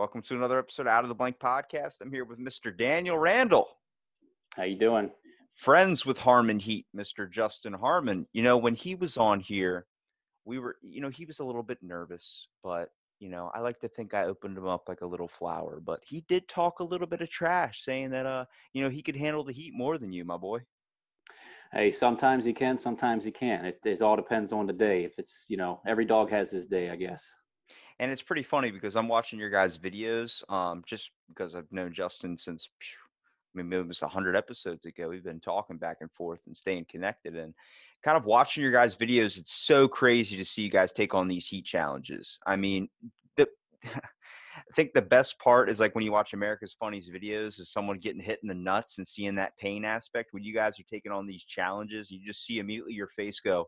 Welcome to another episode of Out of the Blank podcast. I'm here with Mr. Daniel Randle, How you doing? friends with Harmon Heat, Mr. Justen Harmon. You know, when he was on here, we were, you know, he was a little bit nervous, but you know, I like to think I opened him up like a little flower. But he did talk a little bit of trash, saying that, uh, you know, he could handle the heat more than you, my boy. Hey, sometimes he can, sometimes he can. It, it all depends on the day. If it's, you know, every dog has his day, I guess. And it's pretty funny because I'm watching your guys' videos, um, just because I've known Justen since, phew, I mean, maybe it was 100 episodes ago. We've been talking back and forth and staying connected. And kind of watching your guys' videos, it's so crazy to see you guys take on these heat challenges. I mean, the. I think the best part is like when you watch America's Funniest videos is someone getting hit in the nuts and seeing that pain aspect. When you guys are taking on these challenges, you just see immediately your face go,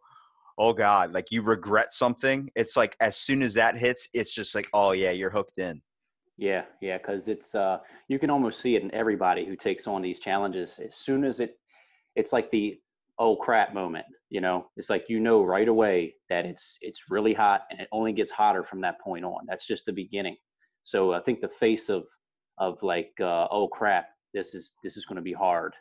oh god like you regret something it's like as soon as that hits it's just like oh yeah you're hooked in Yeah, yeah, because it's uh, you can almost see it in everybody who takes on these challenges. As soon as it, it's like the oh crap moment. You know, it's like you know right away that it's it's really hot and it only gets hotter from that point on. That's just the beginning. So I think the face of of like uh, oh crap, this is this is going to be hard.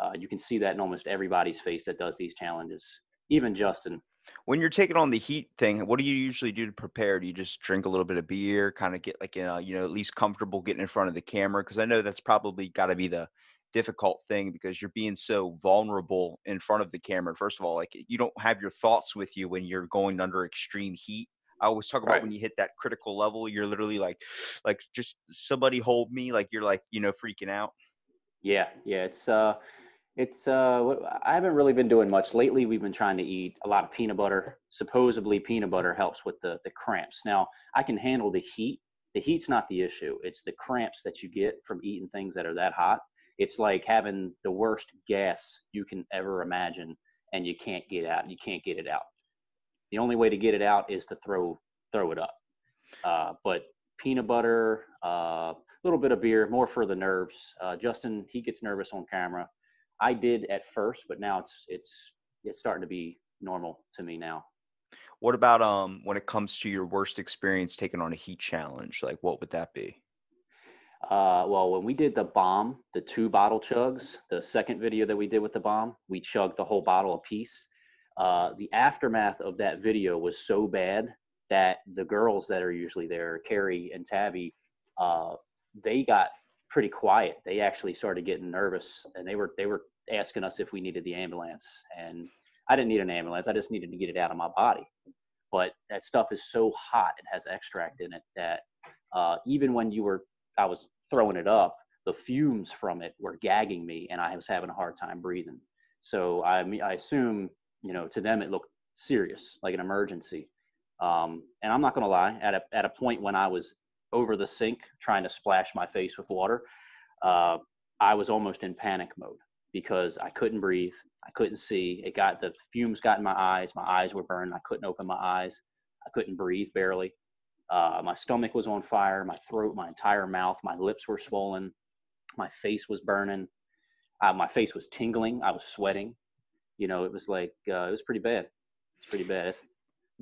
Uh, you can see that in almost everybody's face that does these challenges. Even Justen. When you're taking on the heat thing what do you usually do to prepare? Do you just drink a little bit of beer kind of get like uh, you know at least comfortable getting in front of the camera? Because i know that's probably got to be the difficult thing because you're being so vulnerable in front of the camera first of all like you don't have your thoughts with you when you're going under extreme heat. I always talk about Right. when you hit that critical level you're literally like like just somebody hold me like you're like you know freaking out. Yeah, yeah, it's uh, it's uh, I haven't really been doing much lately. We've been trying to eat a lot of peanut butter. Supposedly, peanut butter helps with the the cramps. Now, I can handle the heat. The heat's not the issue. It's the cramps that you get from eating things that are that hot. It's like having the worst gas you can ever imagine, and you can't get out. You can't get it out. The only way to get it out is to throw throw it up. Uh, but peanut butter, uh a little bit of beer, more for the nerves. Uh, Justen, he gets nervous on camera. I did at first, but now it's it's it's starting to be normal to me now. what about um when it comes to your worst experience taking on a heat challenge like what would that be Uh, well, when we did the bomb, the two bottle chugs, the second video that we did with the bomb, we chugged the whole bottle apiece. Uh, the aftermath of that video was so bad that the girls that are usually there, Carrie and Tabby, uh, they got pretty quiet. They actually started getting nervous, and they were they were asking us if we needed the ambulance. And I didn't need an ambulance. I just needed to get it out of my body. But that stuff is so hot; it has extract in it that uh, even when you were I was throwing it up, the fumes from it were gagging me, and I was having a hard time breathing. So I I assume you know to them it looked serious, like an emergency. Um, and I'm not gonna lie, at a at a point when I was over the sink trying to splash my face with water, uh, I was almost in panic mode because I couldn't breathe, I couldn't see. It got the fumes got in my eyes, my eyes were burned, I couldn't open my eyes, I couldn't breathe barely. Uh, my stomach was on fire, my throat, my entire mouth, my lips were swollen, my face was burning, uh, my face was tingling, I was sweating. You know, it was like uh, it was pretty bad. It's pretty bad. It's,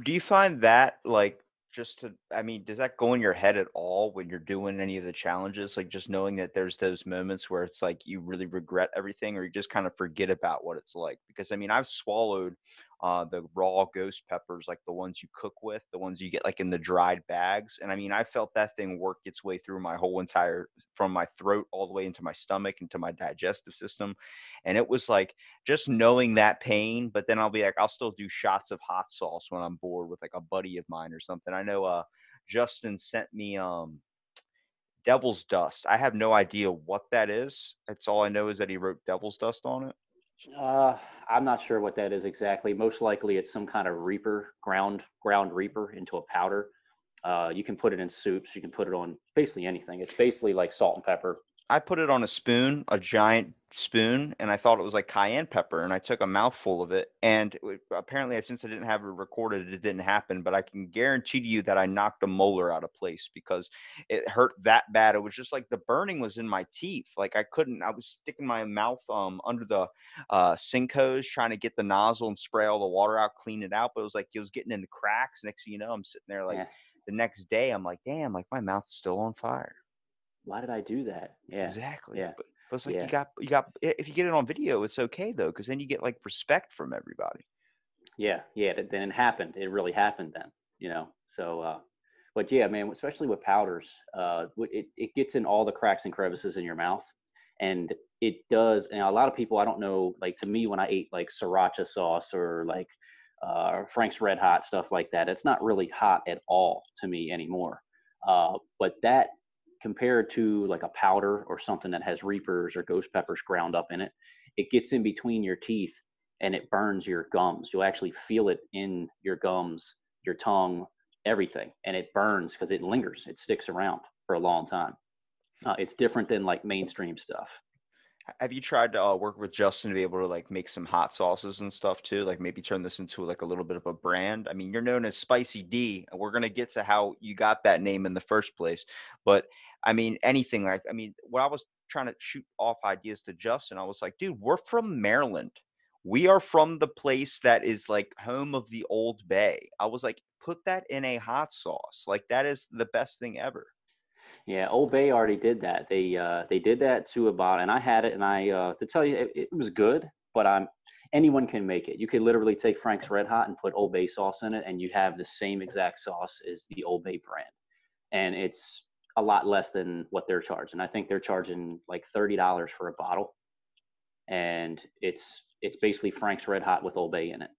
do you find that like just to i mean does that go in your head at all when you're doing any of the challenges? Like just knowing that there's those moments where it's like you really regret everything or you just kind of forget about what it's like? Because i mean i've swallowed uh, the raw ghost peppers like the ones you cook with the ones you get like in the dried bags and i mean i felt that thing work its way through my whole entire from my throat all the way into my stomach into my digestive system and it was like just knowing that pain but then i'll be like i'll still do shots of hot sauce when i'm bored with like a buddy of mine or something i know uh justen sent me um devil's dust i have no idea what that is that's all i know is that he wrote devil's dust on it uh, I'm not sure what that is exactly. Most likely, it's some kind of reaper, ground ground reaper into a powder. Uh, you can put it in soups. You can put it on basically anything. It's basically like salt and pepper. I put it on a spoon, a giant spoon, and I thought it was like cayenne pepper, and I took a mouthful of it. And it, apparently, since I didn't have it recorded, it didn't happen. But I can guarantee to you that I knocked a molar out of place because it hurt that bad. It was just like the burning was in my teeth. Like I couldn't. I was sticking my mouth um under the uh, sink hose, trying to get the nozzle and spray all the water out, clean it out. But it was like it was getting in the cracks. Next thing you know, I'm sitting there like Yeah. the next day. I'm like, damn, like my mouth's still on fire. Why did I do that? Yeah. Exactly. Yeah. But, but it's like Yeah. you got you got if you get it on video, it's okay though, because then you get like respect from everybody. Yeah, yeah. th- Then it happened. It really happened then, you know. So, uh, but yeah, man, especially with powders, uh, it it gets in all the cracks and crevices in your mouth, and it does. And a lot of people, I don't know, like to me, when I ate like sriracha sauce or like uh, Frank's Red Hot stuff like that, it's not really hot at all to me anymore. Uh, but that compared to like a powder or something that has reapers or ghost peppers ground up in it, it gets in between your teeth and it burns your gums. You'll actually feel it in your gums, your tongue, everything, and it burns because it lingers. It sticks around for a long time. Uh, it's different than like mainstream stuff. Have you tried to uh, work with Justen to be able to like make some hot sauces and stuff too? Like maybe turn this into like a little bit of a brand. I mean, you're known as Spicy D, and we're gonna get to how you got that name in the first place. But I mean, anything like I mean, when I was trying to shoot off ideas to Justen, I was like, dude, we're from Maryland. We are from the place that is like home of the Old Bay. I was like, put that in a hot sauce. Like that is the best thing ever. Yeah, Old Bay already did that. They uh, they did that to a bottle, and I had it, and I uh, to tell you, it, it was good. But I'm anyone can make it. You could literally take Frank's Red Hot and put Old Bay sauce in it, and you'd have the same exact sauce as the Old Bay brand, and it's a lot less than what they're charging. I think they're charging like thirty dollars for a bottle, and it's it's basically Frank's Red Hot with Old Bay in it.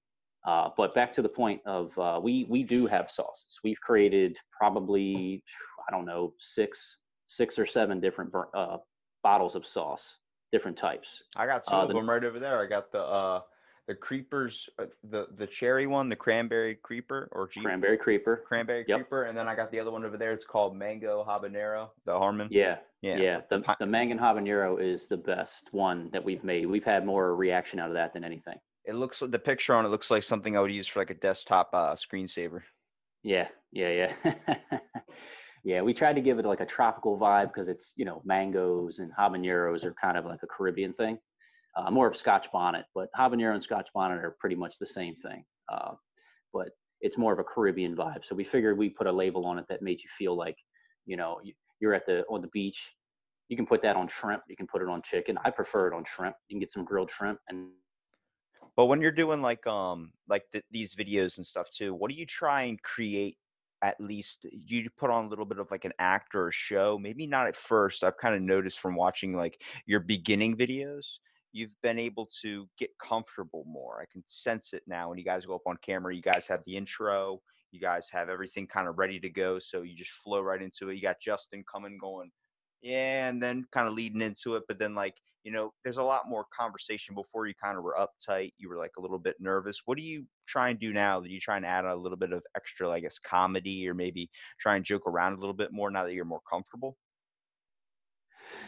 Uh, but back to the point of uh, we we do have sauces. We've created probably I don't know six six or seven different uh, bottles of sauce, different types. I got two Uh, of the- them right over there. I got the uh the creepers, uh, the the cherry one, the cranberry creeper or G- Cranberry creeper. cranberry Yep. creeper, and then I got the other one over there. It's called mango habanero, the Harmon. Yeah, yeah. yeah. The pi- the Mangan habanero is the best one that we've made. We've had more reaction out of that than anything. It looks like the picture on it looks like something I would use for like a desktop uh, screensaver. Yeah, yeah, yeah. yeah, we tried to give it like a tropical vibe because it's, you know, mangoes and habaneros are kind of like a Caribbean thing. Uh, more of Scotch bonnet, but habanero and Scotch bonnet are pretty much the same thing. Uh, but it's more of a Caribbean vibe. So we figured we put a label on it that made you feel like, you know, you- you're at the on the beach. You can put that on shrimp. You can put it on chicken. I prefer it on shrimp. You can get some grilled shrimp and But when you're doing like um like th- these videos and stuff too, what do you try and create? At least you put on a little bit of like an act or a show. Maybe not at first. I've kind of noticed from watching like your beginning videos, you've been able to get comfortable more. I can sense it now when you guys go up on camera. You guys have the intro. You guys have everything kind of ready to go, so you just flow right into it. You got Justen coming, going, yeah, and then kind of leading into it. But then, like, you know, there's a lot more conversation before you kind of were uptight. You were like a little bit nervous. What do you try and do now? Do you try and add a little bit of extra, I guess, comedy or maybe try and joke around a little bit more now that you're more comfortable?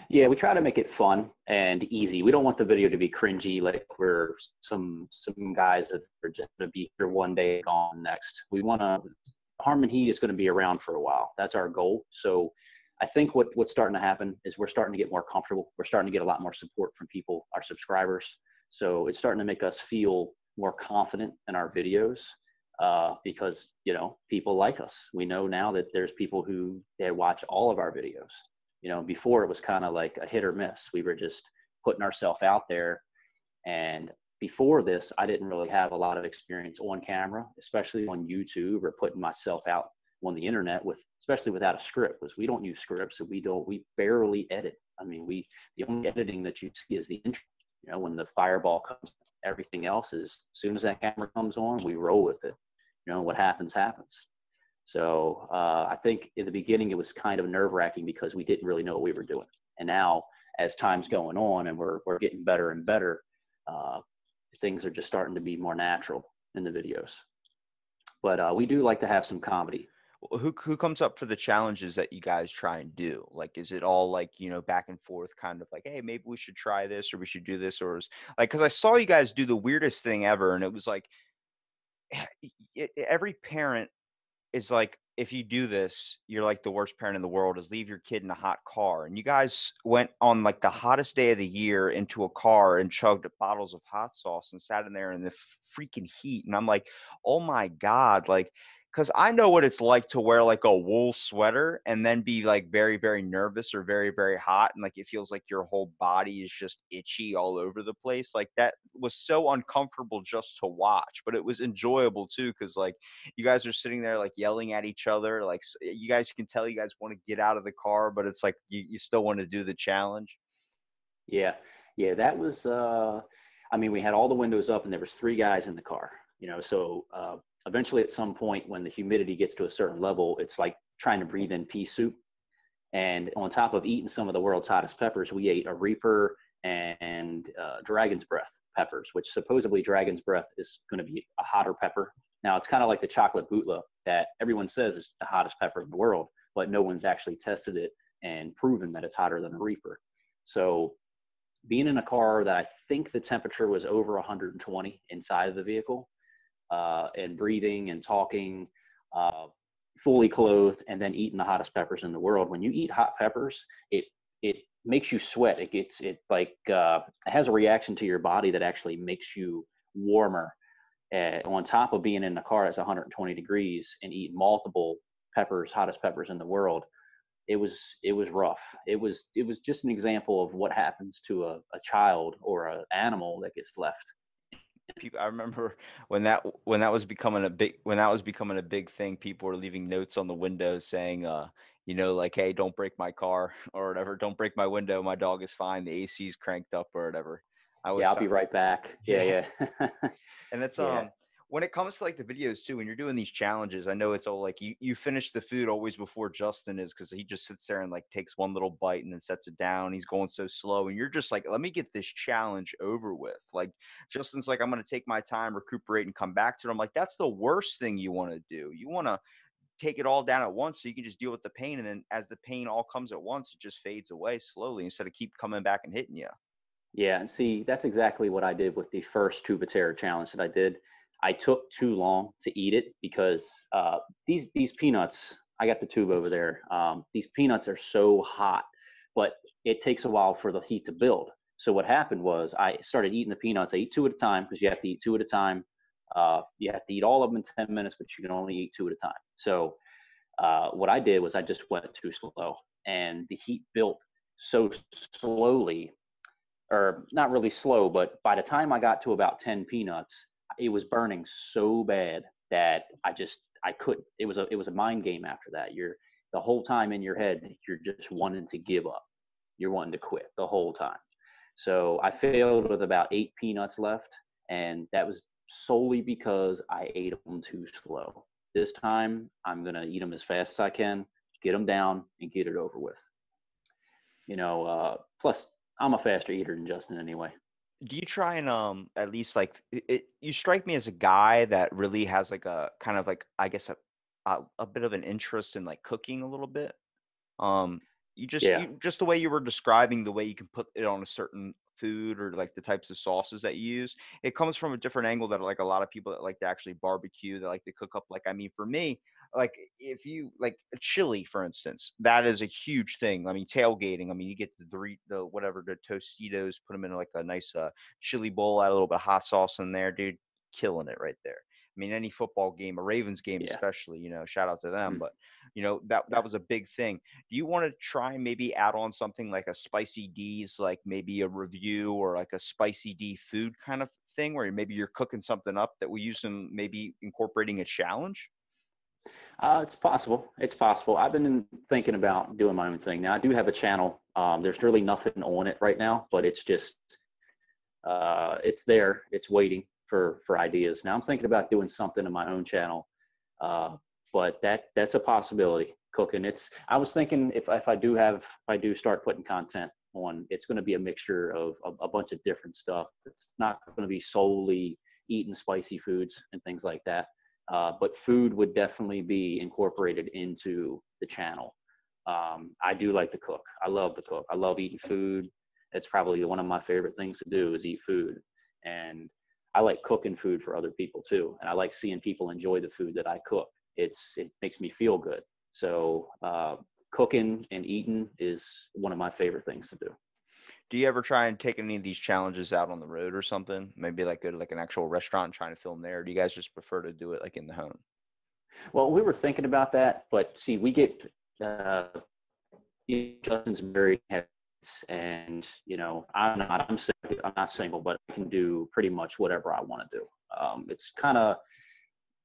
Yeah, we try to make it fun and easy. We don't want the video to be cringy, like we're some some guys that are just gonna be here one day, gone next. We want to. Harmon Heat is going to be around for a while. That's our goal. So, I think what what's starting to happen is we're starting to get more comfortable. We're starting to get a lot more support from people, our subscribers. So it's starting to make us feel more confident in our videos uh, because you know people like us. We know now that there's people who they watch all of our videos you know before it was kind of like a hit or miss we were just putting ourselves out there and before this i didn't really have a lot of experience on camera especially on youtube or putting myself out on the internet with especially without a script because we don't use scripts and we don't we barely edit i mean we the only editing that you see is the intro you know when the fireball comes everything else is as soon as that camera comes on we roll with it you know what happens happens so uh, I think in the beginning it was kind of nerve wracking because we didn't really know what we were doing. And now, as time's going on and we're we're getting better and better, uh, things are just starting to be more natural in the videos. But uh, we do like to have some comedy. Who who comes up for the challenges that you guys try and do? Like, is it all like you know back and forth, kind of like, hey, maybe we should try this or we should do this, or is like because I saw you guys do the weirdest thing ever, and it was like every parent is like if you do this, you're like the worst parent in the world is leave your kid in a hot car. And you guys went on like the hottest day of the year into a car and chugged bottles of hot sauce and sat in there in the freaking heat. And I'm like, oh my God, like because I know what it's like to wear like a wool sweater and then be like very, very nervous or very, very hot. And like it feels like your whole body is just itchy all over the place. Like that was so uncomfortable just to watch, but it was enjoyable too. Cause like you guys are sitting there like yelling at each other. Like you guys can tell you guys want to get out of the car, but it's like you, you still want to do the challenge. Yeah. Yeah. That was, uh, I mean, we had all the windows up and there was three guys in the car, you know, so, uh, eventually at some point when the humidity gets to a certain level, it's like trying to breathe in pea soup. And on top of eating some of the world's hottest peppers, we ate a Reaper and uh, Dragon's Breath peppers, which supposedly Dragon's Breath is going to be a hotter pepper. Now it's kind of like the chocolate bhutlah that everyone says is the hottest pepper in the world, but no one's actually tested it and proven that it's hotter than a Reaper. So being in a car that I think the temperature was over 120 inside of the vehicle, uh, and breathing and talking, uh, fully clothed, and then eating the hottest peppers in the world. When you eat hot peppers, it it makes you sweat. It gets it like uh, has a reaction to your body that actually makes you warmer. Uh, on top of being in the car that's 120 degrees and eat multiple peppers, hottest peppers in the world, it was it was rough. It was it was just an example of what happens to a, a child or an animal that gets left people i remember when that when that was becoming a big when that was becoming a big thing people were leaving notes on the windows saying uh you know like hey don't break my car or whatever don't break my window my dog is fine the ac's cranked up or whatever i was yeah i'll be right back yeah yeah, yeah. and it's yeah. When it comes to like the videos too, when you're doing these challenges, I know it's all like you you finish the food always before Justen is because he just sits there and like takes one little bite and then sets it down. He's going so slow, and you're just like, let me get this challenge over with. Like Justen's like, I'm gonna take my time, recuperate, and come back to it. I'm like, that's the worst thing you want to do. You want to take it all down at once so you can just deal with the pain, and then as the pain all comes at once, it just fades away slowly instead of keep coming back and hitting you. Yeah, and see, that's exactly what I did with the first Tube of Terror challenge that I did I took too long to eat it because uh, these these peanuts. I got the tube over there. Um, these peanuts are so hot, but it takes a while for the heat to build. So what happened was I started eating the peanuts. I eat two at a time because you have to eat two at a time. Uh, you have to eat all of them in 10 minutes, but you can only eat two at a time. So uh, what I did was I just went too slow, and the heat built so slowly, or not really slow, but by the time I got to about 10 peanuts, it was burning so bad that I just I couldn't. It was a it was a mind game after that. You're the whole time in your head, you're just wanting to give up. You're wanting to quit the whole time. So I failed with about eight peanuts left, and that was solely because I ate them too slow. This time, I'm gonna eat them as fast as I can, get them down, and get it over with. You know, uh, plus I'm a faster eater than Justen anyway do you try and um at least like it, it, you strike me as a guy that really has like a kind of like i guess a a, a bit of an interest in like cooking a little bit um you just yeah. you, just the way you were describing the way you can put it on a certain food or like the types of sauces that you use it comes from a different angle that like a lot of people that like to actually barbecue that like to cook up like i mean for me like if you like a chili for instance that is a huge thing i mean tailgating i mean you get the the, the whatever the tostitos put them in like a nice uh, chili bowl add a little bit of hot sauce in there dude killing it right there I mean, any football game, a Ravens game yeah. especially, you know, shout out to them. Mm-hmm. But you know that that was a big thing. Do you want to try maybe add on something like a spicy D's, like maybe a review or like a spicy D food kind of thing, where maybe you're cooking something up that we use in maybe incorporating a challenge? Uh, it's possible. It's possible. I've been thinking about doing my own thing. Now I do have a channel. Um, there's really nothing on it right now, but it's just uh, it's there. It's waiting for for ideas. Now I'm thinking about doing something in my own channel, uh, but that that's a possibility. Cooking. It's. I was thinking if if I do have if I do start putting content on, it's going to be a mixture of a, a bunch of different stuff. It's not going to be solely eating spicy foods and things like that Uh, but food would definitely be incorporated into the channel. Um, I do like to cook. I love to cook. I love eating food. It's probably one of my favorite things to do is eat food. And I like cooking food for other people too. And I like seeing people enjoy the food that I cook. It's, it makes me feel good. So, uh, cooking and eating is one of my favorite things to do. Do you ever try and take any of these challenges out on the road or something? Maybe like go to like an actual restaurant and trying to film there. Do you guys just prefer to do it like in the home? Well, we were thinking about that, but see, we get uh, Justen's married, and you know, I'm not. I'm single, I'm not single, but I can do pretty much whatever I want to do. Um, it's kind of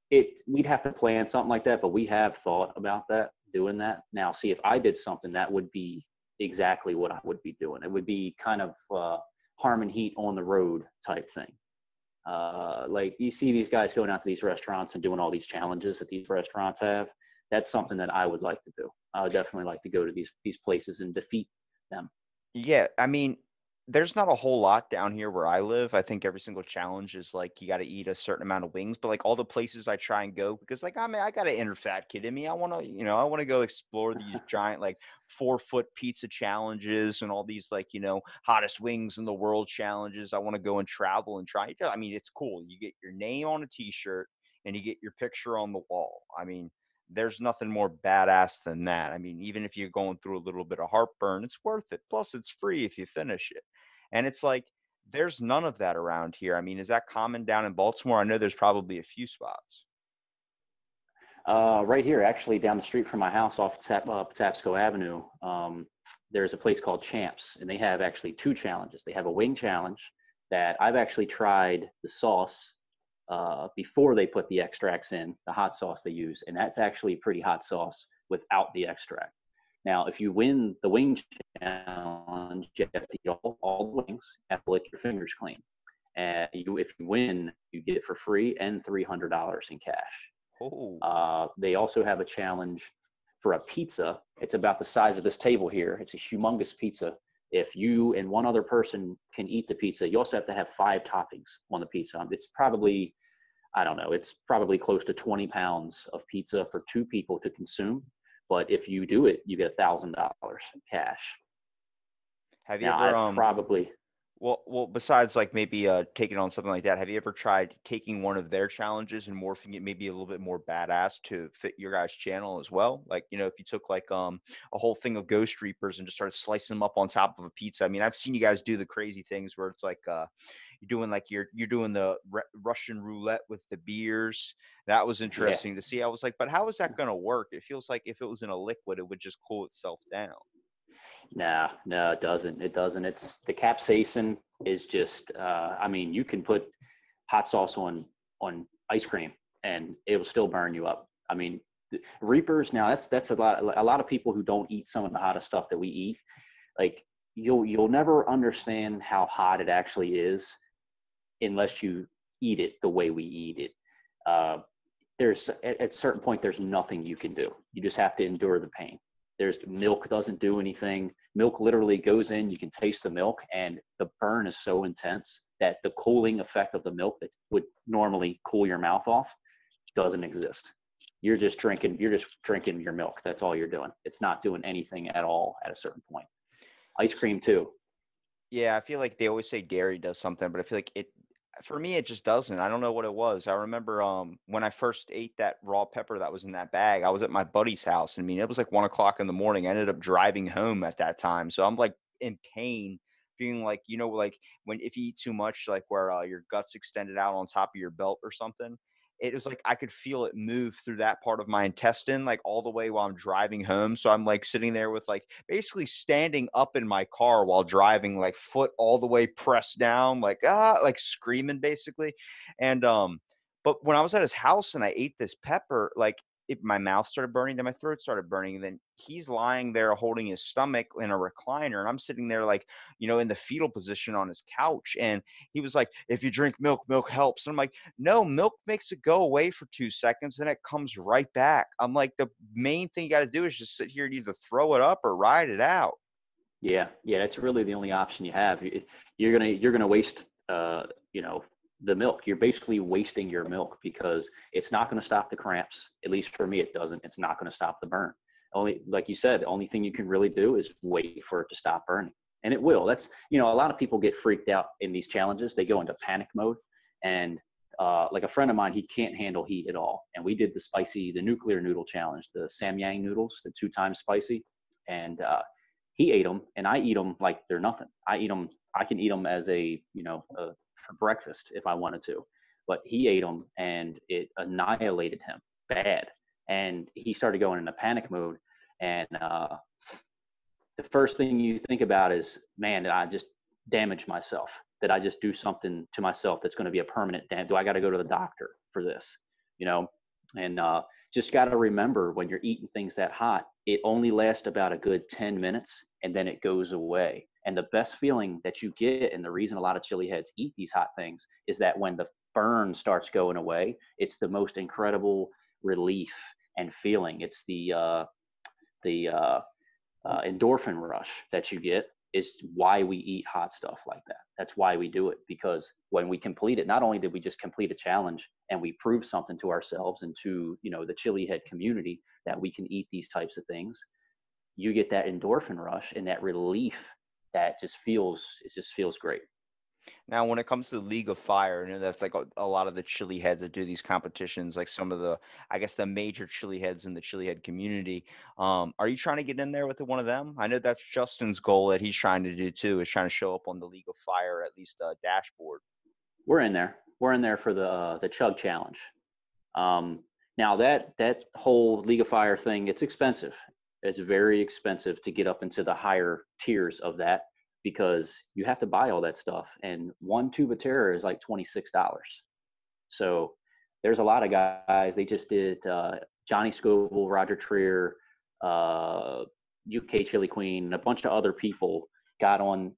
it. We'd have to plan something like that, but we have thought about that, doing that. Now, see, if I did something, that would be exactly what I would be doing. It would be kind of uh, Harmon Heat on the road type thing. Uh, like you see these guys going out to these restaurants and doing all these challenges that these restaurants have. That's something that I would like to do. I would definitely like to go to these these places and defeat them. Yeah, I mean, there's not a whole lot down here where I live. I think every single challenge is like you got to eat a certain amount of wings, but like all the places I try and go because like I mean I got an inner fat kid in me. I want to you know I want to go explore these giant like four foot pizza challenges and all these like you know hottest wings in the world challenges. I want to go and travel and try. I mean it's cool. You get your name on a T-shirt and you get your picture on the wall. I mean there's nothing more badass than that. I mean, even if you're going through a little bit of heartburn, it's worth it. Plus, it's free if you finish it. And it's like, there's none of that around here. I mean, is that common down in Baltimore? I know there's probably a few spots. Uh, right here, actually, down the street from my house off Tap, uh, Patapsco Avenue, um, there's a place called Champs, and they have actually two challenges. They have a wing challenge that I've actually tried the sauce uh, before they put the extracts in, the hot sauce they use, and that's actually pretty hot sauce without the extract. Now, if you win the wing challenge, you have to eat all, all the wings, you have to lick your fingers clean. And you, if you win, you get it for free and $300 in cash. Oh. Uh, they also have a challenge for a pizza. It's about the size of this table here. It's a humongous pizza. If you and one other person can eat the pizza, you also have to have five toppings on the pizza. It's probably, I don't know, it's probably close to 20 pounds of pizza for two people to consume. But if you do it, you get a thousand dollars cash. Have you Now, ever um probably well well besides like maybe uh taking on something like that, have you ever tried taking one of their challenges and morphing it maybe a little bit more badass to fit your guys' channel as well? Like, you know, if you took like um a whole thing of ghost reapers and just started slicing them up on top of a pizza. I mean, I've seen you guys do the crazy things where it's like uh you're doing like you're you're doing the Ru- Russian roulette with the beers. That was interesting to see. I was like, but how is that going to work? It feels like if it was in a liquid, it would just cool itself down. No, no, it doesn't. It doesn't. It's the capsaicin is just. Uh, I mean, you can put hot sauce on on ice cream and it will still burn you up. I mean, Reapers. Now that's that's a lot. A lot of people who don't eat some of the hottest stuff that we eat, like you'll you'll never understand how hot it actually is unless you eat it the way we eat it. Uh, there's at, at a certain point there's nothing you can do. You just have to endure the pain. There's milk doesn't do anything. Milk literally goes in, you can taste the milk, and the burn is so intense that the cooling effect of the milk that would normally cool your mouth off doesn't exist. You're just drinking, you're just drinking your milk. That's all you're doing. It's not doing anything at all at a certain point. Ice cream too. Yeah, I feel like they always say dairy does something, but I feel like it for me it just doesn't. I don't know what it was. I remember um when I first ate that raw pepper that was in that bag, I was at my buddy's house. And I mean, it was like one o'clock in the morning. I ended up driving home at that time. So I'm like in pain, feeling like, you know, like when if you eat too much, like where uh, your guts extended out on top of your belt or something. It was like I could feel it move through that part of my intestine, like all the way while I'm driving home. So I'm like sitting there with like basically standing up in my car while driving, like foot all the way pressed down, like ah, like screaming basically. And um, but when I was at his house and I ate this pepper, like it, my mouth started burning, then my throat started burning. And then he's lying there holding his stomach in a recliner, and I'm sitting there like, you know, in the fetal position on his couch. And he was like, "If you drink milk, milk helps." And I'm like, "No, milk makes it go away for two seconds, then it comes right back." I'm like, the main thing you got to do is just sit here and either throw it up or ride it out. Yeah, yeah, that's really the only option you have. You- You're gonna you're gonna waste uh, you know the milk. You're basically wasting your milk because it's not going to stop the cramps. At least for me, it doesn't. It's not going to stop the burn. Only, like you said, the only thing you can really do is wait for it to stop burning, and it will. That's you know, a lot of people get freaked out in these challenges. They go into panic mode, and uh, like a friend of mine, he can't handle heat at all. And we did the spicy, the nuclear noodle challenge, the Samyang noodles, the two times spicy, and uh, he ate them, and I eat them like they're nothing. I eat them. I can eat them as a you know a for breakfast if I wanted to. But he ate them and it annihilated him bad. And he started going in a panic mode. And uh, the first thing you think about is, man, did I just damage myself? Did I just do something to myself that's going to be a permanent damage? Do I got to go to the doctor for this? You know, and uh, just got to remember when you're eating things that hot, it only lasts about a good 10 minutes and then it goes away. And the best feeling that you get, and the reason a lot of chili heads eat these hot things, is that when the burn starts going away, it's the most incredible relief and feeling. It's the uh, the uh, uh, endorphin rush that you get is why we eat hot stuff like that. That's why we do it because when we complete it, not only did we just complete a challenge and we prove something to ourselves and to you know the chili head community that we can eat these types of things, you get that endorphin rush and that relief that just feels it just feels great. Now, when it comes to the League of Fire, you know that's like a, a, lot of the chili heads that do these competitions, like some of the, I guess, the major chili heads in the chili head community. Um, are you trying to get in there with the, one of them? I know that's Justen's goal that he's trying to do too, is trying to show up on the League of Fire at least a dashboard. We're in there. We're in there for the uh, the Chug Challenge. Um, now that that whole League of Fire thing, it's expensive. It's very expensive to get up into the higher tiers of that because you have to buy all that stuff. And one tube of terror is like $26. So there's a lot of guys. They just did uh, Johnny Scoville, Roger Trier, uh, UK Chili Queen, and a bunch of other people got on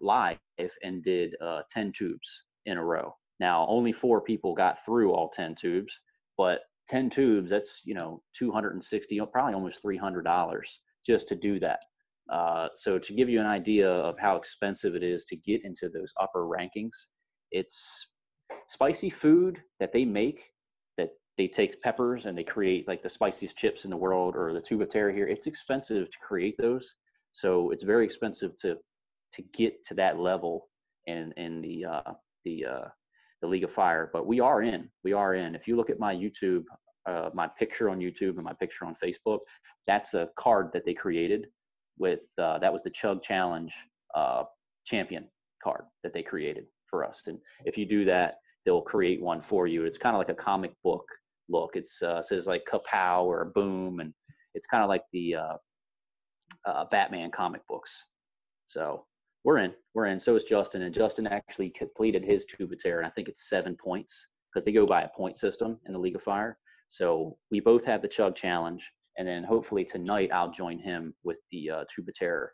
live and did uh, 10 tubes in a row. Now, only four people got through all 10 tubes, but 10 tubes, that's, you know, 260, probably almost $300 just to do that. Uh, so to give you an idea of how expensive it is to get into those upper rankings, it's spicy food that they make that they take peppers and they create like the spiciest chips in the world or the tube of terror here. It's expensive to create those. So it's very expensive to, to get to that level in, in the, uh, the, uh, the League of Fire, but we are in. We are in. If you look at my YouTube, uh, my picture on YouTube and my picture on Facebook, that's a card that they created with uh, that was the Chug Challenge uh, champion card that they created for us. And if you do that, they'll create one for you. It's kind of like a comic book look. It's uh, says like Kapow or Boom, and it's kind of like the uh, uh, Batman comic books. So we're in, we're in. So is Justen, and Justen actually completed his tube of terror, and I think it's seven points because they go by a point system in the League of Fire. So we both have the Chug Challenge, and then hopefully tonight I'll join him with the uh, tube of terror.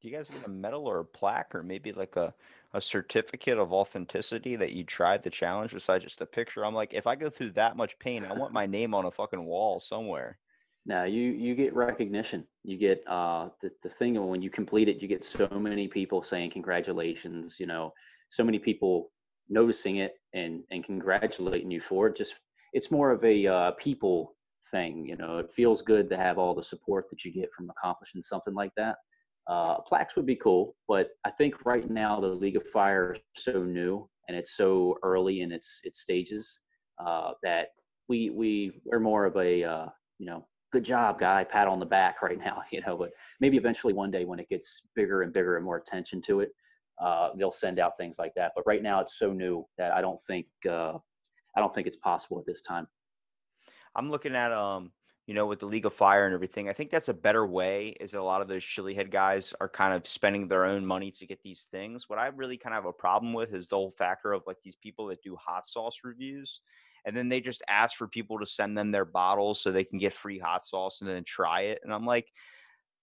Do you guys get a medal or a plaque, or maybe like a a certificate of authenticity that you tried the challenge besides just a picture? I'm like, if I go through that much pain, I want my name on a fucking wall somewhere. Now you you get recognition. You get uh the the thing when you complete it, you get so many people saying congratulations. You know, so many people noticing it and and congratulating you for it. Just it's more of a uh, people thing. You know, it feels good to have all the support that you get from accomplishing something like that. Uh, plaques would be cool, but I think right now the League of Fire is so new and it's so early in its its stages uh, that we we are more of a uh, you know good job guy pat on the back right now you know but maybe eventually one day when it gets bigger and bigger and more attention to it uh, they'll send out things like that. But right now it's so new that i don't think uh, i don't think it's possible at this time. I'm looking at um you know with the league of fire and everything i think that's a better way is that a lot of those chili head guys are kind of spending their own money to get these things. What i really kind of have a problem with is the whole factor of like these people that do hot sauce reviews and then they just ask for people to send them their bottles so they can get free hot sauce and then try it and i'm like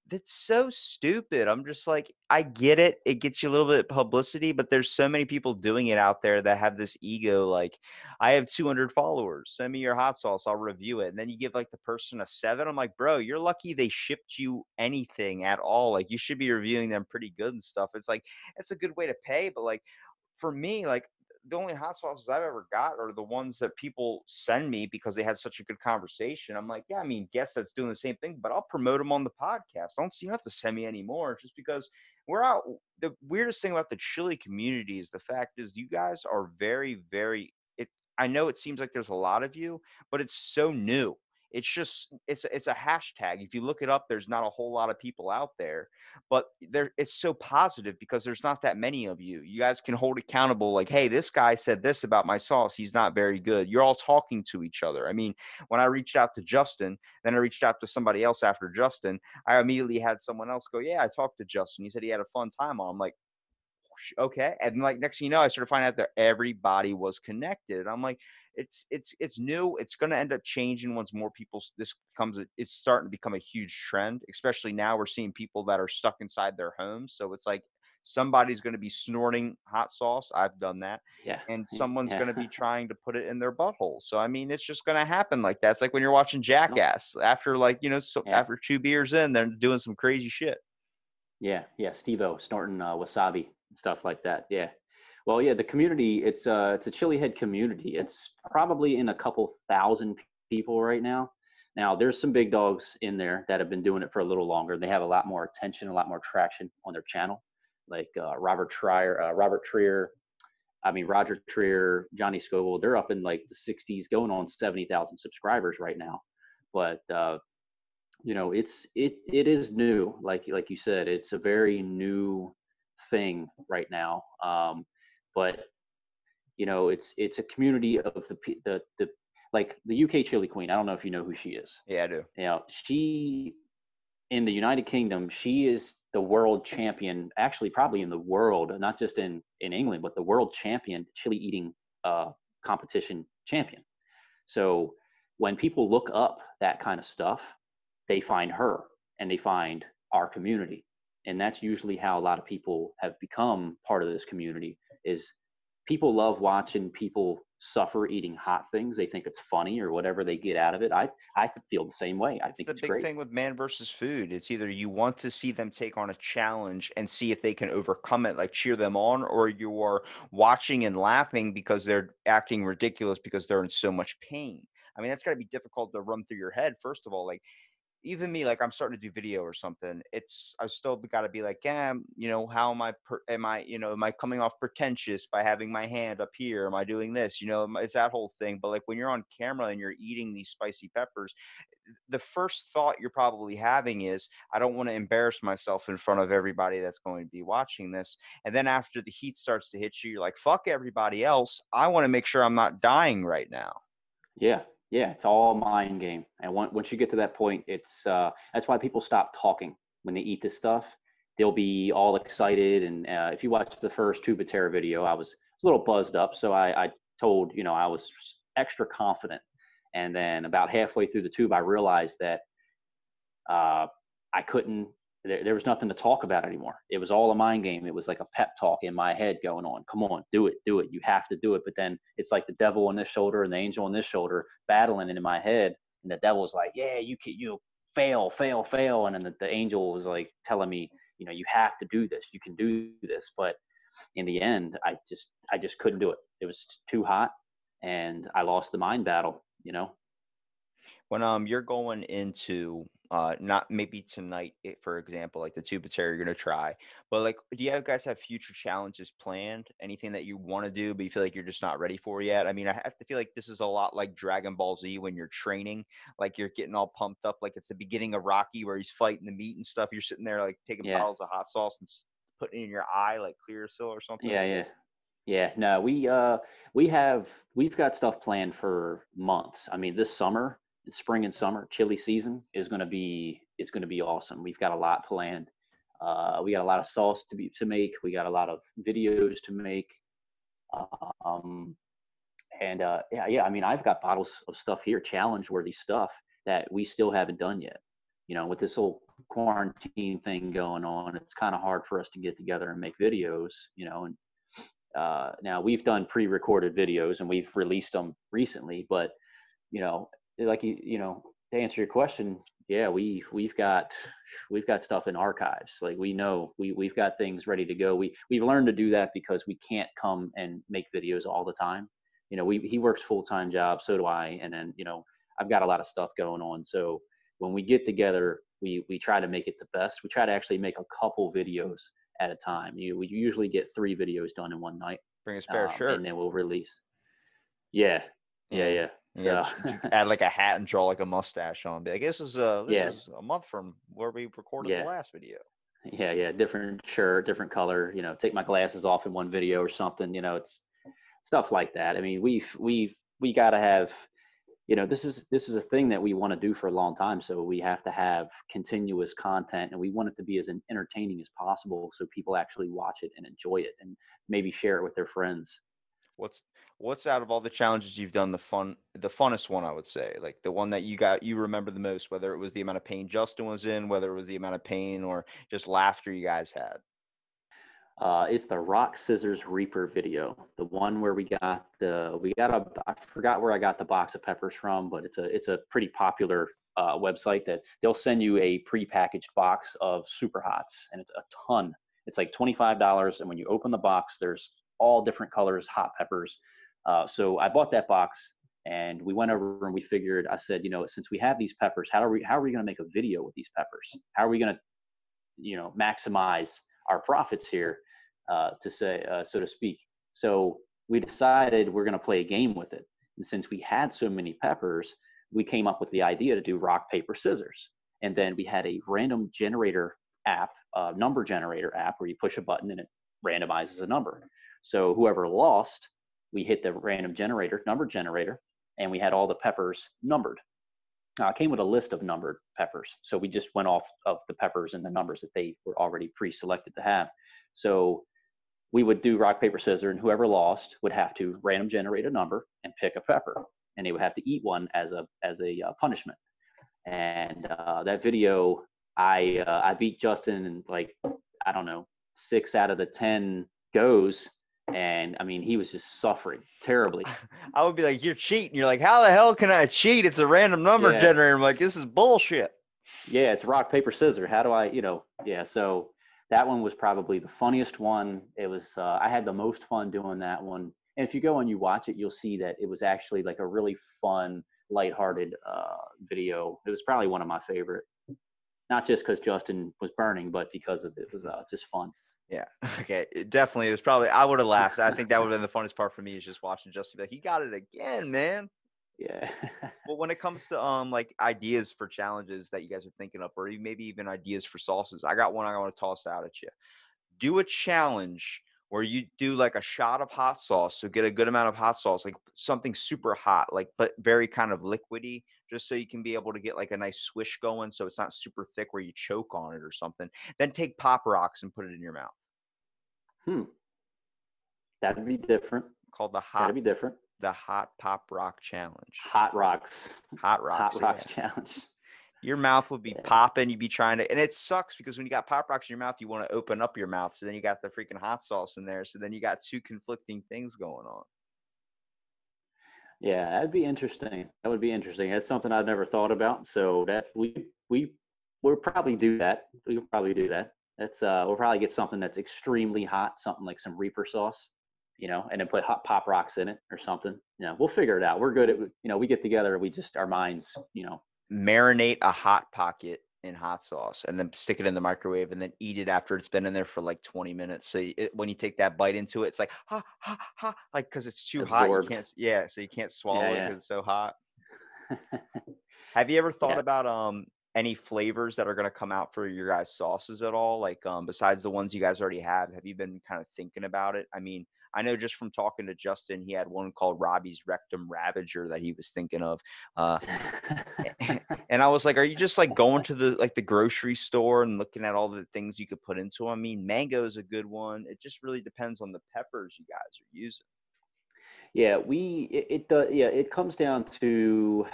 that's so stupid. I'm just like i get it it gets you a little bit of publicity but there's so many people doing it out there that have this ego like i have 200 followers send me your hot sauce i'll review it. And then you give like the person a seven i'm like bro you're lucky they shipped you anything at all like you should be reviewing them pretty good and stuff. It's like it's a good way to pay but like for me like the only hot sauces I've ever got are the ones that people send me because they had such a good conversation. I'm like, yeah, I mean, guess that's doing the same thing, but I'll promote them on the podcast. Don't see you don't have to send me anymore just because we're out. The weirdest thing about the chili community is the fact is you guys are very, very. It. I know it seems like there's a lot of you, but it's so new it's just it's it's a hashtag if you look it up there's not a whole lot of people out there but there it's so positive because there's not that many of you. You guys can hold accountable like hey this guy said this about my sauce he's not very good. You're all talking to each other. I mean when i reached out to justen then i reached out to somebody else after justen i immediately had someone else go yeah i talked to justen. He said he had a fun time on i'm like okay and like next thing you know i started finding out that everybody was connected and i'm like it's it's it's new it's going to end up changing once more people this becomes a, it's starting to become a huge trend especially now we're seeing people that are stuck inside their homes so it's like somebody's going to be snorting hot sauce i've done that yeah and someone's yeah. going to be trying to put it in their butthole so i mean it's just going to happen like that it's like when you're watching jackass after like you know so Yeah. after two beers in they're doing some crazy shit Yeah, yeah, Steve-O snorting uh, wasabi stuff like that. Yeah. Well, yeah, the community, it's uh it's a chili head community. It's probably in a couple thousand people right now. Now, there's some big dogs in there that have been doing it for a little longer. They have a lot more attention, a lot more traction on their channel, like uh, Robert Trier, uh, Robert Trier, I mean Roger Trier, Johnny Scoville. They're up in like the 60s, going on 70,000 subscribers right now. But uh, you know it's it it is new like like you said it's a very new thing right now um but you know it's it's a community of the the the like the UK chili queen i don't know if you know who she is. Yeah i do. You know she in the united kingdom she is the world champion actually probably in the world not just in in england but the world champion chili eating uh competition champion. So when people look up that kind of stuff they find her and they find our community and that's usually how a lot of people have become part of this community is people love watching people suffer eating hot things they think it's funny or whatever they get out of it i i feel the same way i It's think the it's big great thing with man versus food. It's either you want to see them take on a challenge and see if they can overcome it, like cheer them on, or you are watching and laughing because they're acting ridiculous because they're in so much pain. I mean, that's got to be difficult to run through your head. First of all, like even me, like I'm starting to do video or something. It's I've still got to be like, yeah, you know, how am I? Per, am I, you know, am I coming off pretentious by having my hand up here? Am I doing this? You know, it's that whole thing. But like when you're on camera and you're eating these spicy peppers, the first thought you're probably having is, I don't want to embarrass myself in front of everybody that's going to be watching this. And then after the heat starts to hit you, you're like, fuck everybody else. I want to make sure I'm not dying right now. Yeah, yeah, it's all mind game. And once you get to that point, it's uh, that's why people stop talking when they eat this stuff. They'll be all excited, and uh, if you watch the first Tube of Terror video, I was, a little buzzed up, so I, I told you know I was extra confident. And then about halfway through the tube, I realized that uh, I couldn't. There, there was nothing to talk about anymore. It was all a mind game. It was like a pep talk in my head going on. Come on, do it, do it. You have to do it. But then it's like the devil on this shoulder and the angel on this shoulder battling in my head, and the devil's like, "Yeah, you can, you fail, fail, fail," and then the, the angel was like telling me, "You know, you have to do this. You can do this." But in the end, I just, I just couldn't do it. It was too hot, and I lost the mind battle. You know. when um you're going into uh not maybe tonight it, for example like the tube of terror you're gonna try but like do you guys have future challenges planned anything that you want to do but you feel like you're just not ready for yet i mean i have to feel like this is a lot like dragon ball z when you're training like you're getting all pumped up like it's the beginning of rocky where he's fighting the meat and stuff you're sitting there like taking Yeah. bottles of hot sauce and putting it in your eye like clearasil or something Yeah, yeah. Yeah, no, we uh we have we've got stuff planned for months. I mean, this summer, spring and summer, chili season is going to be it's going to be awesome. We've got a lot planned. Uh we got a lot of sauce to be to make. We got a lot of videos to make. Um and uh yeah, yeah, I mean, I've got bottles of stuff here, challenge worthy stuff that we still haven't done yet. You know, with this whole quarantine thing going on, it's kind of hard for us to get together and make videos, you know, and uh, now we've done pre-recorded videos and we've released them recently, but you know, like you, you know, to answer your question, yeah, we we've got we've got stuff in archives. Like we know we we've got things ready to go. We we've learned to do that because we can't come and make videos all the time. You know, we he works full time job, so do I, and then you know I've got a lot of stuff going on. So when we get together, we we try to make it the best. We try to actually make a couple videos at a time. You we usually get three videos done in one night. Bring a spare um, shirt. and then we'll release. Yeah, yeah, yeah. So, Yeah, add like a hat and draw like a mustache on. Be like, this is uh this Yeah. is a month from where we recorded Yeah. the last video. yeah, yeah, different shirt, different color. You know, take my glasses off in one video or something. You know, it's stuff like that. I mean, we've we've we got to have. You know, this is this is a thing that we want to do for a long time. So we have to have continuous content, and we want it to be as entertaining as possible, so people actually watch it and enjoy it, and maybe share it with their friends. What's what's out of all the challenges you've done the fun the funnest one I would say like the one that you got you remember the most whether it was the amount of pain Justen was in whether it was the amount of pain or just laughter you guys had. Uh, it's the rock scissors reaper video, the one where we got the we got a I forgot where I got the box of peppers from, but it's a it's a pretty popular uh, website that they'll send you a prepackaged box of super hots, and it's a ton. It's like twenty five dollars, and when you open the box, there's all different colors hot peppers. Uh, so I bought that box, and we went over and we figured. I said, you know, since we have these peppers, how are we how are we going to make a video with these peppers? How are we going to, you know, maximize our profits here? uh, to say, uh, so to speak. So we decided we're going to play a game with it. And since we had so many peppers, we came up with the idea to do rock, paper, scissors. And then we had a random generator app, uh, number generator app, where you push a button and it randomizes a number. So whoever lost, we hit the random generator, number generator, and we had all the peppers numbered. It came with a list of numbered peppers. So we just went off of the peppers and the numbers that they were already pre-selected to have. So we would do rock paper scissors and whoever lost would have to random generate a number and pick a pepper and they would have to eat one as a as a uh, punishment and uh, that video i uh, i beat justen in like i don't know six out of the ten goes and i mean he was just suffering terribly I would be like, You're cheating. You're like, How the hell can I cheat? It's a random number Yeah. generator. I'm like, this is bullshit. yeah it's rock paper scissors how do i you know yeah so that one was probably the funniest one it was uh, i had the most fun doing that one and if you go and you watch it you'll see that it was actually like a really fun lighthearted uh, video it was probably one of my favorite not just because justen was burning but because of it was uh, just fun Yeah. Okay. It definitely it was probably I would have laughed. I think that would have been the funnest part for me is just watching Justen be like, he got it again, man. yeah Well, when it comes to um like ideas for challenges that you guys are thinking of, or maybe even ideas for sauces, I got one I want to toss out at you. Do a challenge where you do like a shot of hot sauce, so get a good amount of hot sauce, like something super hot, like but very kind of liquidy, just so you can be able to get like a nice swish going, so it's not super thick where you choke on it or something. Then take pop rocks and put it in your mouth. hmm that'd be different Called the hot that'd be different the hot pop rock challenge. hot rocks Hot rocks. hot yeah. rocks challenge your mouth would be Yeah. popping. You'd be trying to, and it sucks because when you got pop rocks in your mouth, you want to open up your mouth. So then you got the freaking hot sauce in there. So then you got two conflicting things going on. Yeah, that'd be interesting. That would be interesting. That's something I've never thought about. So that we we we'll probably do that. We'll probably do that. That's uh we'll probably get something that's extremely hot, something like some Reaper sauce, you know, and then put hot pop rocks in it or something. You know, we'll figure it out. We're good at you know, we get together, we just our minds, you know, Marinate a hot pocket in hot sauce and then stick it in the microwave and then eat it after it's been in there for like 20 minutes. So it, when you take that bite into it, it's like, ha, ha, ha, like, cause it's too hot. You can't, yeah. So you can't swallow it yeah. because it's so hot. Have you ever thought Yeah. about um any flavors that are going to come out for your guys' sauces at all? Like um besides the ones you guys already have, have you been kind of thinking about it? I mean, I know just from talking to Justen, he had one called Robbie's Rectum Ravager that he was thinking of. Uh, and I was like, are you just like going to the like the grocery store and looking at all the things you could put into 'em? I mean, mango is a good one. It just really depends on the peppers you guys are using. Yeah, we it, it does. Yeah, it comes down to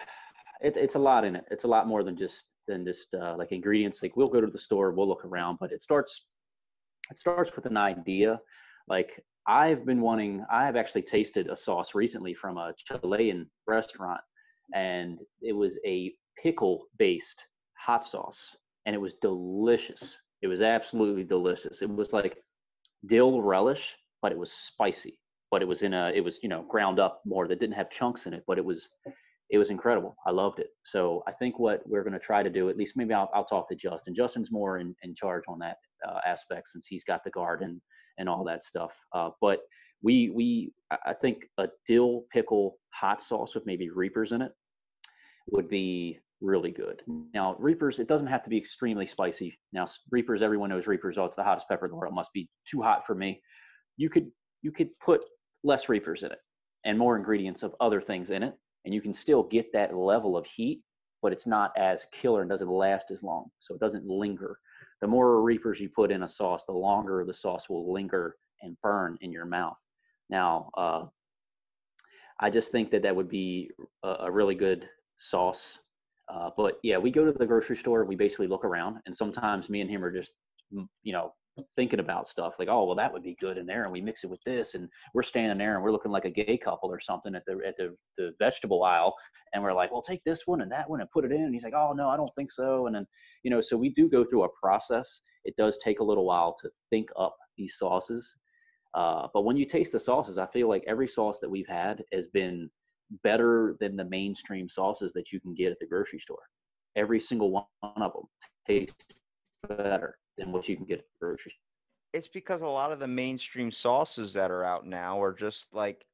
it, it's a lot in it. It's a lot more than just than just uh, like ingredients. Like we'll go to the store, we'll look around, but it starts it starts with an idea. Like I've been wanting. I have actually tasted a sauce recently from a Chilean restaurant, and it was a pickle based hot sauce. and it was delicious. It was absolutely delicious. It was like dill relish, but it was spicy. But it was in a, it was you know ground up more. That didn't have chunks in it, but it was, it was incredible. I loved it. So I think what we're going to try to do, at least maybe I'll, I'll talk to Justen. Justen's more in, in charge on that uh, aspect since he's got the garden and all that stuff. Uh, but we we I think a dill pickle hot sauce with maybe reapers in it would be really good. Now, Reapers, it doesn't have to be extremely spicy. Now, Reapers, everyone knows Reapers. Oh, it's the hottest pepper in the world. It must be too hot for me. You could you could put less Reapers in it and more ingredients of other things in it, and you can still get that level of heat, but it's not as killer and doesn't last as long, so it doesn't linger. The more Reapers you put in a sauce, the longer the sauce will linger and burn in your mouth. Now, uh, I just think that that would be a, a really good sauce uh, but yeah, we go to the grocery store. We basically look around, and sometimes me and him are just, you know, thinking about stuff like, oh, well, that would be good in there, and we mix it with this, and we're standing there and we're looking like a gay couple or something at the at the, the vegetable aisle, and we're like, well, take this one and that one and put it in. And he's like, oh no, I don't think so. And then, you know, so we do go through a process. It does take a little while to think up these sauces, uh, but when you taste the sauces, I feel like every sauce that we've had has been better than the mainstream sauces that you can get at the grocery store. Every single one of them tastes better than what you can get at the grocery store. It's because a lot of the mainstream sauces that are out now are just like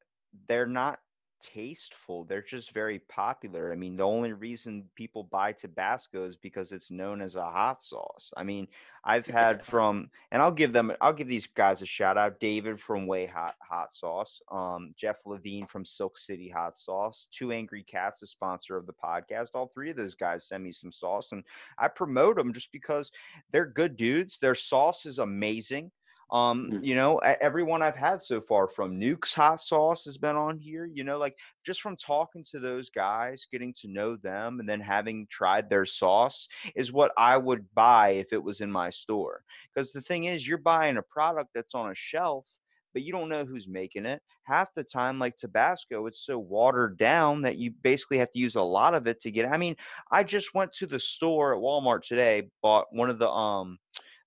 they're not tasteful. They're just very popular. I mean, the only reason people buy Tabasco is because it's known as a hot sauce. I mean, I've had from, and I'll give them, I'll give these guys a shout out. David from Way Hot Hot Sauce, um, Jeff Levine from Silk City Hot Sauce, Two Angry Cats, a sponsor of the podcast. All three of those guys send me some sauce, and I promote them just because they're good dudes. Their sauce is amazing. Um, mm-hmm. you know, everyone I've had so far from Nuke's hot sauce has been on here, you know, like just from talking to those guys, getting to know them, and then having tried their sauce is what I would buy if it was in my store. Because the thing is, you're buying a product that's on a shelf but you don't know who's making it. Half the time, like Tabasco, it's so watered down that you basically have to use a lot of it to get. I mean, I just went to the store at Walmart today, bought one of the um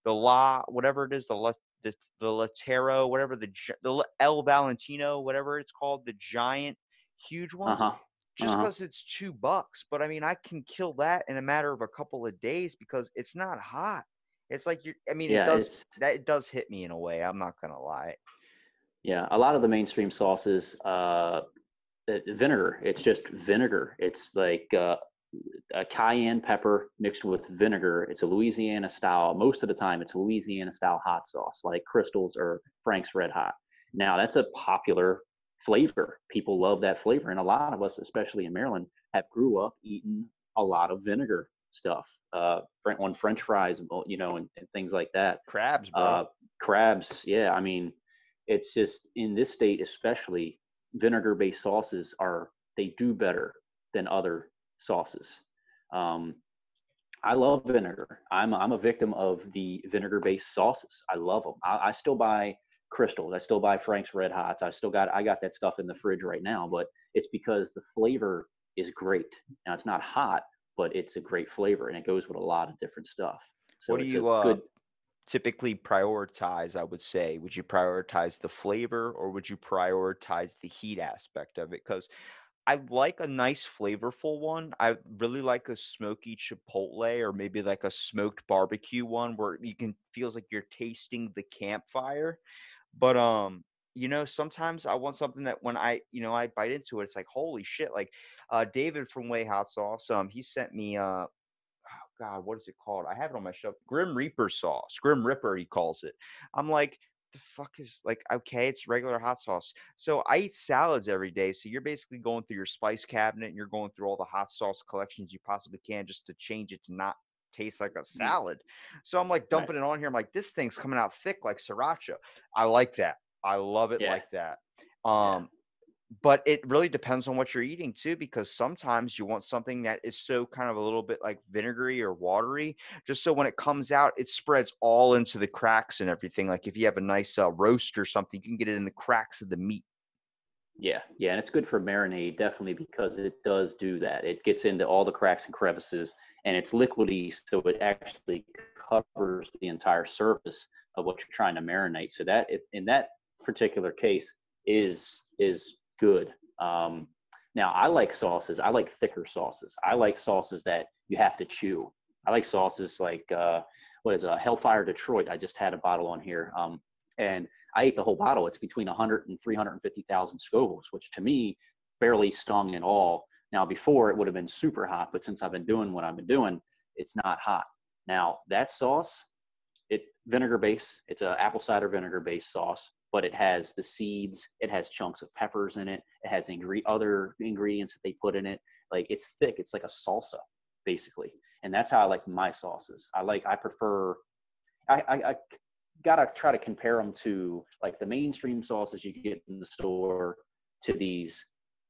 the la whatever it is the the the Latero, whatever the the El Valentino, whatever it's called, the giant, huge ones. Uh-huh. Just because uh-huh. it's two bucks, but I mean, I can kill that in a matter of a couple of days because it's not hot. It's like you. I mean, yeah, it does that. It does hit me in a way. I'm not gonna lie. Yeah, a lot of the mainstream sauces, uh, vinegar. It's just vinegar. It's like uh, a cayenne pepper mixed with vinegar. It's a Louisiana style. Most of the time, it's Louisiana style hot sauce, like Crystals or Frank's Red Hot. Now, that's a popular flavor. People love that flavor, and a lot of us, especially in Maryland, have grew up eating a lot of vinegar stuff. Uh, on French fries, you know, and, and things like that. Crabs, bro. Uh, crabs, yeah. I mean, it's just in this state, especially vinegar-based sauces are they do better than other sauces. Um, I love vinegar. I'm I'm a victim of the vinegar-based sauces. I love them. I, I, still buy Crystals. I still buy Frank's Red Hots. I still got I got that stuff in the fridge right now. But it's because the flavor is great. Now it's not hot, but it's a great flavor, and it goes with a lot of different stuff. So what do you uh, good... typically prioritize? I would say, would you prioritize the flavor, or would you prioritize the heat aspect of it? Because I like a nice flavorful one. I really like a smoky chipotle or maybe like a smoked barbecue one where you can feels like you're tasting the campfire. But um, you know, sometimes I want something that when I, you know, I bite into it, it's like holy shit. Like uh David from Way Hot Sauce, um, he sent me uh oh God, what is it called? I have it on my shelf. Grim Reaper sauce. Grim Ripper, he calls it. I'm like, the fuck is like okay it's regular hot sauce so i eat salads every day so you're basically going through your spice cabinet and you're going through all the hot sauce collections you possibly can just to change it to not taste like a mm. salad so i'm like dumping right. it on here i'm like this thing's coming out thick like sriracha i like that i love it yeah. like that um but it really depends on what you're eating too because sometimes you want something that is so kind of a little bit like vinegary or watery just so when it comes out it spreads all into the cracks and everything like if you have a nice uh, roast or something you can get it in the cracks of the meat yeah yeah and it's good for marinade definitely because it does do that it gets into all the cracks and crevices and it's liquidy, so it actually covers the entire surface of what you're trying to marinate. So that in that particular case is is good. Um, now I like sauces. I like thicker sauces. I like sauces that you have to chew. I like sauces like uh, what is a Hellfire Detroit. I just had a bottle on here, um, and I ate the whole bottle. It's between 100 and 350,000 Scovilles, which to me barely stung at all. Now before it would have been super hot, but since I've been doing what I've been doing, it's not hot. Now that sauce, it vinegar base. It's a apple cider vinegar based sauce, but it has the seeds. It has chunks of peppers in it. It has ingre- other ingredients that they put in it. Like it's thick. It's like a salsa, basically. And that's how I like my sauces. I like. I prefer. I, I, I gotta try to compare them to like the mainstream sauces you get in the store to these.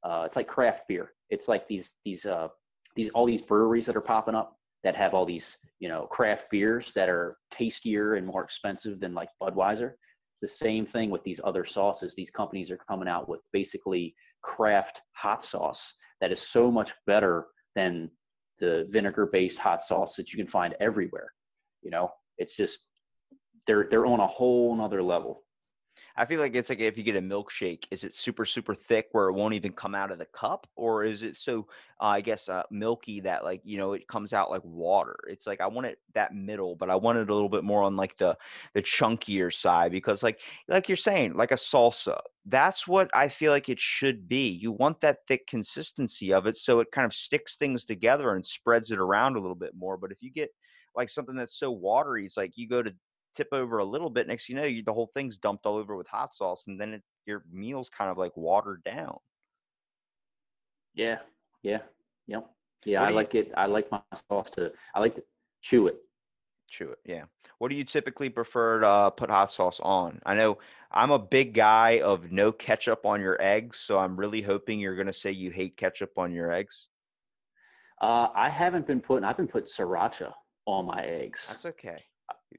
Uh, it's like craft beer. It's like these these uh, these all these breweries that are popping up that have all these you know craft beers that are tastier and more expensive than like Budweiser. The same thing with these other sauces. These companies are coming out with basically craft hot sauce that is so much better than the vinegar based hot sauce that you can find everywhere. You know, it's just they're they're on a whole nother level. I feel like it's like if you get a milkshake, is it super super thick where it won't even come out of the cup, or is it so uh, I guess uh, milky that like you know it comes out like water? It's like I want it that middle, but I want it a little bit more on like the the chunkier side because like like you're saying like a salsa. That's what I feel like it should be. You want that thick consistency of it so it kind of sticks things together and spreads it around a little bit more. But if you get like something that's so watery, it's like you go to tip over a little bit. Next, you know, you, the whole thing's dumped all over with hot sauce, and then it, your meal's kind of like watered down. Yeah, yeah, yep, yeah. I like it. I like my sauce to. I like to chew it. Chew it. Yeah. What do you typically prefer to uh, put hot sauce on? I know I'm a big guy of no ketchup on your eggs, so I'm really hoping you're going to say you hate ketchup on your eggs. Uh, I haven't been putting. I've been putting sriracha on my eggs. That's okay.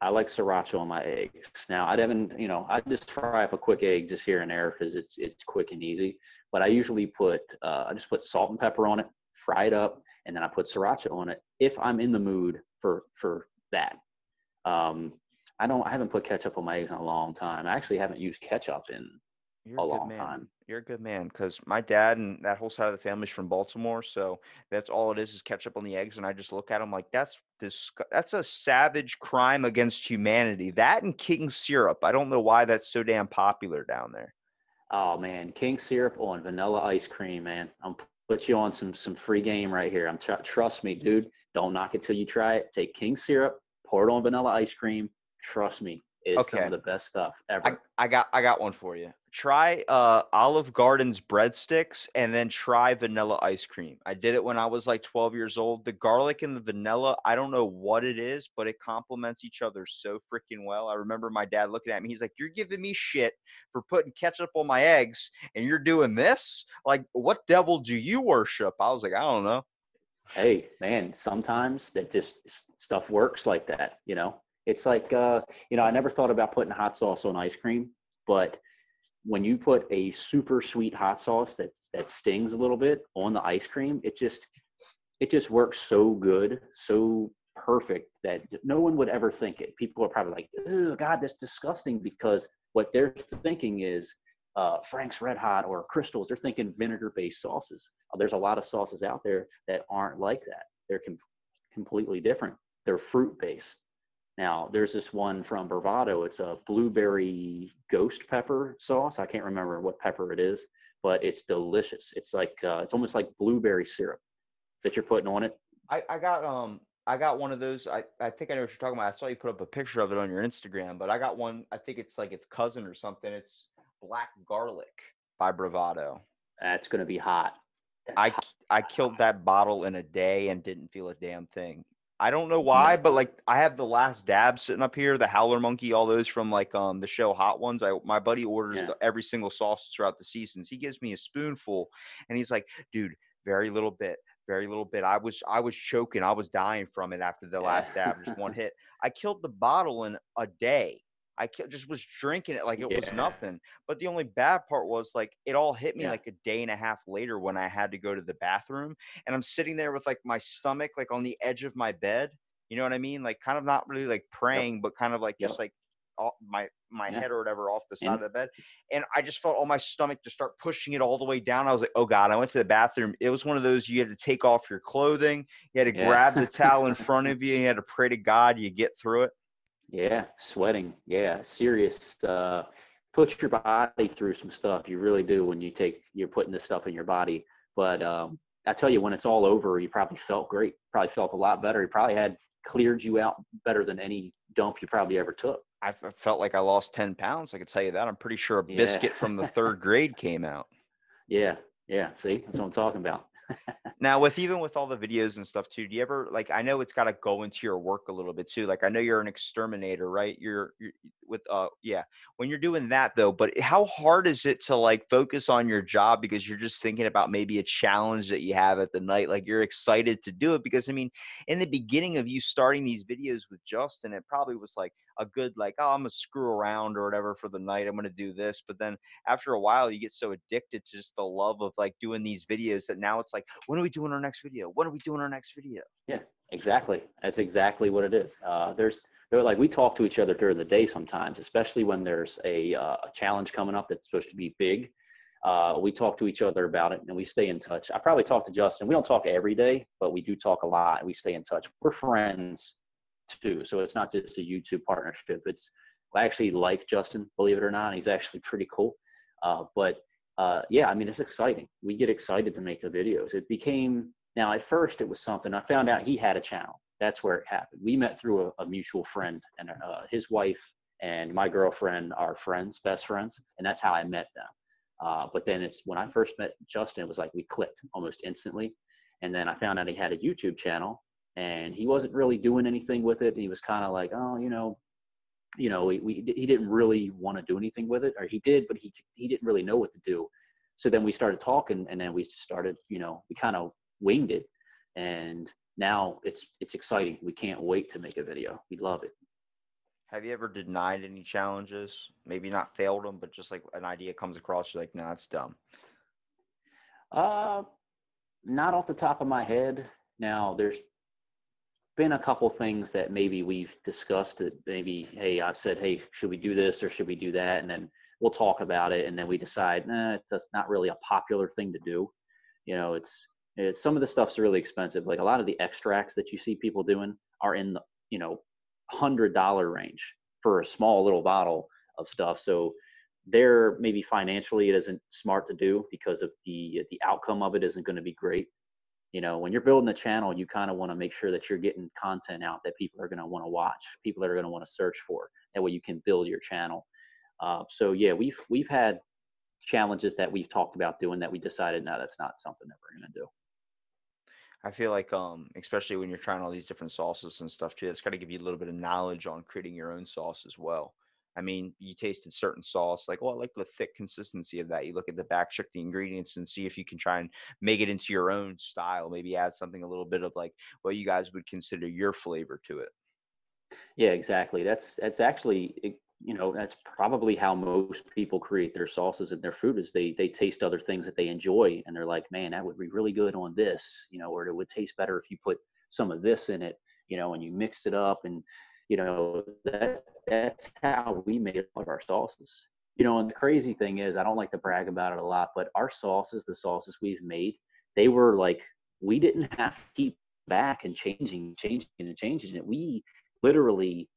I like sriracha on my eggs. Now I haven't, you know, I just fry up a quick egg just here and there because it's it's quick and easy. But I usually put, uh, I just put salt and pepper on it, fry it up, and then I put sriracha on it if I'm in the mood for for that. Um, I don't, I haven't put ketchup on my eggs in a long time. I actually haven't used ketchup in You're a, a long man. time. You're a good man because my dad and that whole side of the family's from Baltimore, so that's all it is is ketchup on the eggs. And I just look at them like that's this that's a savage crime against humanity. That and king syrup. I don't know why that's so damn popular down there. Oh man, king syrup on vanilla ice cream, man. I'm put you on some some free game right here. I'm tr- trust me, dude. Don't knock it till you try it. Take king syrup, pour it on vanilla ice cream. Trust me, some Okay. of the best stuff ever. I, I got I got one for you. Try uh Olive Garden's breadsticks and then try vanilla ice cream. I did it when I was like 12 years old. The garlic and the vanilla, I don't know what it is, but it complements each other so freaking well. I remember my dad looking at me. He's like, "You're giving me shit for putting ketchup on my eggs and you're doing this? Like what devil do you worship?" I was like, "I don't know." hey man sometimes that just stuff works like that you know it's like uh you know i never thought about putting hot sauce on ice cream but when you put a super sweet hot sauce that that stings a little bit on the ice cream it just it just works so good so perfect that no one would ever think it people are probably like oh god that's disgusting because what they're thinking is uh, Frank's Red Hot or Crystals, they're thinking vinegar based sauces. Uh, There's a lot of sauces out there that aren't like that. They're com- completely different. They're fruit based. Now, there's this one from Bravado. It's a blueberry ghost pepper sauce. I can't remember what pepper it is, but it's delicious. It's like, uh, it's almost like blueberry syrup that you're putting on it. I, I got um I got one of those. I, I think I know what you're talking about. I saw you put up a picture of it on your Instagram, but I got one. I think it's like its cousin or something. It's black garlic by Bravado. That's going to be hot. That's I hot. I killed that bottle in a day and didn't feel a damn thing. I don't know why, but like I have the last dab sitting up here, the Howler Monkey, all those from like um the show Hot Ones. I my buddy orders Yeah. the, every single sauce throughout the seasons. He gives me a spoonful, and he's like, "Dude, very little bit, very little bit." I was I was choking, I was dying from it after the last dab, just one hit. I killed the bottle in a day. I just was drinking it like it was nothing. But the only bad part was like it all hit me Yeah. like a day and a half later when I had to go to the bathroom and I'm sitting there with like my stomach like on the edge of my bed. You know what I mean? Like kind of not really like praying, but kind of like Yep. just like my my Yeah. head or whatever off the side And- of the bed. And I just felt all my stomach just start pushing it all the way down. I was like, oh God, I went to the bathroom. It was one of those you had to take off your clothing, you had to Yeah. grab the towel in front of you, and you had to pray to God you get through it. Yeah, sweating. Yeah, serious. Uh, put your body through some stuff. You really do when you take you're putting this stuff in your body. But um, I tell you, when it's all over, you probably felt great. Probably felt a lot better. You probably had cleared you out better than any dump you probably ever took. I felt like I lost 10 pounds. I could tell you that. I'm pretty sure a Yeah. biscuit from the third grade came out. Yeah, yeah. See, that's what I'm talking about. Now, with even with all the videos and stuff too, do you ever like? I know it's got to go into your work a little bit too. Like, I know you're an exterminator, right? You're, you're with uh, yeah. When you're doing that though, but how hard is it to like focus on your job because you're just thinking about maybe a challenge that you have at the night? Like, you're excited to do it because I mean, in the beginning of you starting these videos with Justen, it probably was like a good like, oh, I'm gonna screw around or whatever for the night. I'm gonna do this, but then after a while you get so addicted to just the love of like doing these videos that now it's like when are we doing our next video when are we doing our next video yeah Exactly. That's exactly what it is. Uh, there's, they're like we talk to each other during the day sometimes, especially when there's a, uh, a challenge coming up that's supposed to be big. Uh, we talk to each other about it and we stay in touch. I probably talk to Justen. We don't talk every day, but we do talk a lot. and We stay in touch. We're friends too, so it's not just a YouTube partnership. It's I actually like Justen, believe it or not. He's actually pretty cool. Uh, but uh, yeah, I mean, it's exciting. We get excited to make the videos. It became now, at first, it was something I found out he had a channel. That's where it happened. We met through a, a mutual friend, and uh, his wife and my girlfriend are friends, best friends, and that's how I met them. Uh, but then it's when I first met Justen, it was like we clicked almost instantly. And then I found out he had a YouTube channel, and he wasn't really doing anything with it. He was kind of like, oh, you know, you know, we, we he didn't really want to do anything with it, or he did, but he he didn't really know what to do. So then we started talking, and then we started, you know, we kind of winged it, and now it's it's exciting. We can't wait to make a video. We love it. have you ever denied any challenges maybe not failed them but just like an idea comes across you're like no that's dumb Uh, not off the top of my head. Now, there's been a couple things that maybe we've discussed that maybe, hey, I've said, hey, should we do this or should we do that? And then we'll talk about it, and then we decide, nah, it's just not really a popular thing to do. You know, it's it's some of the stuff's really expensive. Like a lot of the extracts that you see people doing are in the you know hundred dollar range for a small little bottle of stuff. So there maybe financially it isn't smart to do because of the the outcome of it isn't going to be great you know when you're building a channel you kind of want to make sure that you're getting content out that people are going to want to watch people that are going to want to search for. That way you can build your channel. Uh, so yeah we've we've had challenges that we've talked about doing that we decided no that's not something that we're going to do. I feel like, um, especially when you're trying all these different sauces and stuff too, it's got to give you a little bit of knowledge on creating your own sauce as well. I mean, you tasted certain sauce, like, well, I like the thick consistency of that. You look at the back, check the ingredients, and see if you can try and make it into your own style. Maybe add something a little bit of like what you guys would consider your flavor to it. Yeah, exactly. That's that's actually you know that's probably how most people create their sauces and their food is they they taste other things that they enjoy and they're like, man, that would be really good on this, you know, or it would taste better if you put some of this in it, you know, and you mixed it up and you know that that's how we made all of our sauces. You know, and the crazy thing is, I don't like to brag about it a lot, but our sauces, the sauces we've made, they were like we didn't have to keep back and changing, changing, and changing it. We literally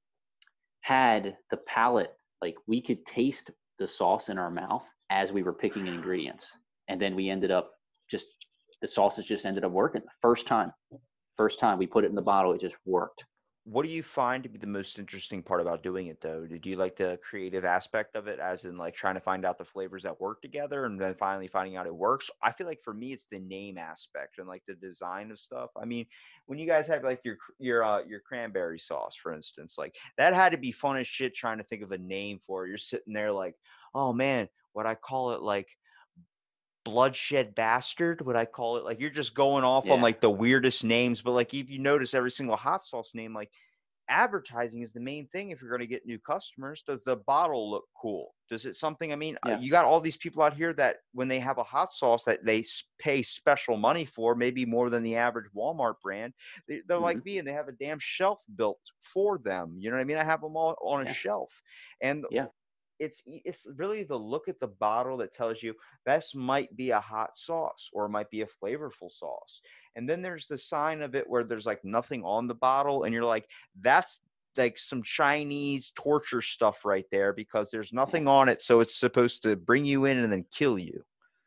had the palate like we could taste the sauce in our mouth as we were picking ingredients and then we ended up just the sauces just ended up working the first time first time we put it in the bottle it just worked What do you find to be the most interesting part about doing it though? Did you like the creative aspect of it, as in like trying to find out the flavors that work together and then finally finding out it works? I feel like for me, it's the name aspect and like the design of stuff. I mean, when you guys have like your your uh, your cranberry sauce, for instance, like that had to be fun as shit trying to think of a name for it. You're sitting there like, oh man, what I call it like bloodshed bastard would i call it like you're just going off on like the weirdest names but like if you notice every single hot sauce name like advertising is the main thing if you're going to get new customers. Does the bottle look cool? Does it something? I mean, uh, Yeah. you got all these people out here that when they have a hot sauce that they pay special money for, maybe more than the average Walmart brand, they, they're like me and they have a damn shelf built for them. You know what I mean? I have them all on a Yeah. shelf, and Yeah. It's it's really the look at the bottle that tells you this might be a hot sauce or it might be a flavorful sauce. And then there's the sign of it where there's like nothing on the bottle, and you're like, that's like some Chinese torture stuff right there because there's nothing on it, so it's supposed to bring you in and then kill you.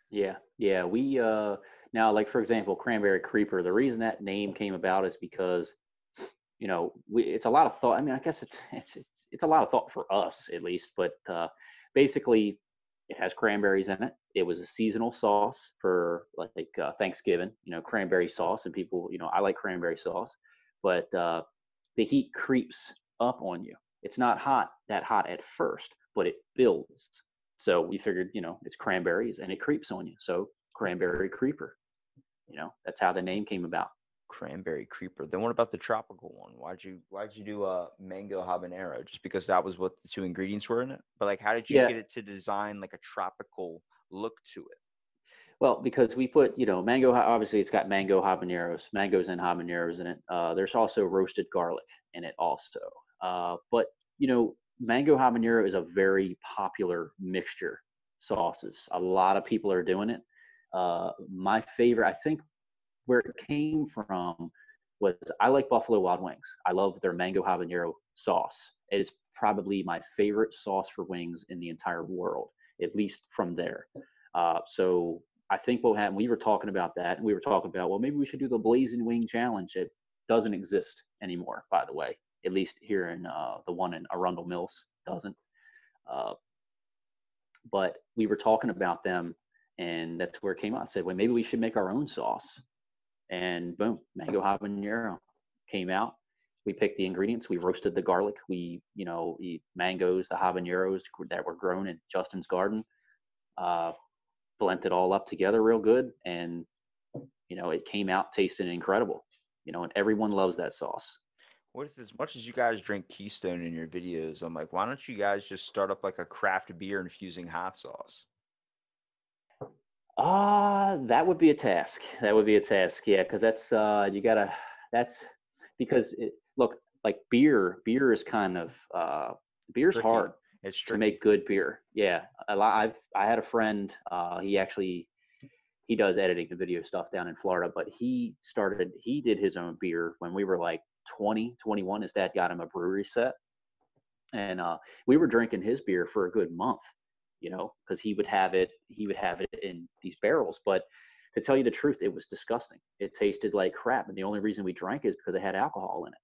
Yeah, yeah. We uh now like for example, cranberry creeper. The reason that name came about is because you know we, it's a lot of thought. I mean, I guess it's it's it's it's a lot of thought for us at least. But uh, basically, it has cranberries in it. It was a seasonal sauce for like uh, Thanksgiving. You know, cranberry sauce, and people, you know, I like cranberry sauce, but uh, the heat creeps up on you. It's not hot that hot at first, but it builds. So we figured, you know, it's cranberries and it creeps on you. So cranberry creeper. You know, that's how the name came about. Cranberry creeper. Then what about the tropical one? Why'd you why'd you do a mango habanero? Just because that was what the two ingredients were in it? But like how did you Yeah. get it to design like a tropical look to it? Well, because we put, you know, mango, obviously it's got mango habaneros, mangoes and habaneros in it. Uh, there's also roasted garlic in it also. Uh, but, you know, mango habanero is a very popular mixture sauces. A lot of people are doing it. Uh, my favorite, I think where it came from was I like Buffalo Wild Wings. I love their mango habanero sauce. It is probably my favorite sauce for wings in the entire world, at least from there. Uh, so I think what happened, we were talking about that, and we were talking about, well, maybe we should do the Blazing Wing Challenge. It doesn't exist anymore, by the way. At least here in uh, the one in Arundel Mills doesn't. Uh, but we were talking about them, and that's where it came out. I said, well, maybe we should make our own sauce. And boom, mango habanero came out. We picked the ingredients. We roasted the garlic. We, you know, the mangoes, the habaneros that were grown in Justen's garden. Uh, blend it all up together real good, and you know, it came out tasting incredible. You know, and everyone loves that sauce. What if, as much as you guys drink Keystone in your videos, I'm like, why don't you guys just start up like a craft beer infusing hot sauce? Ah, that would be a task. That would be a task. Yeah, because that's uh, you gotta. That's because it, look like beer. Beer is kind of uh, beer's Tricky. hard It's to make good beer. Yeah, a lot. I've I had a friend. Uh, he actually he does editing and video stuff down in Florida, but he started. He did his own beer when we were like 20, 21. His dad got him a brewery set, and uh, we were drinking his beer for a good month. You know, because he would have it. He would have it in these barrels, but. To tell you the truth, it was disgusting. It tasted like crap, and the only reason we drank is because it had alcohol in it.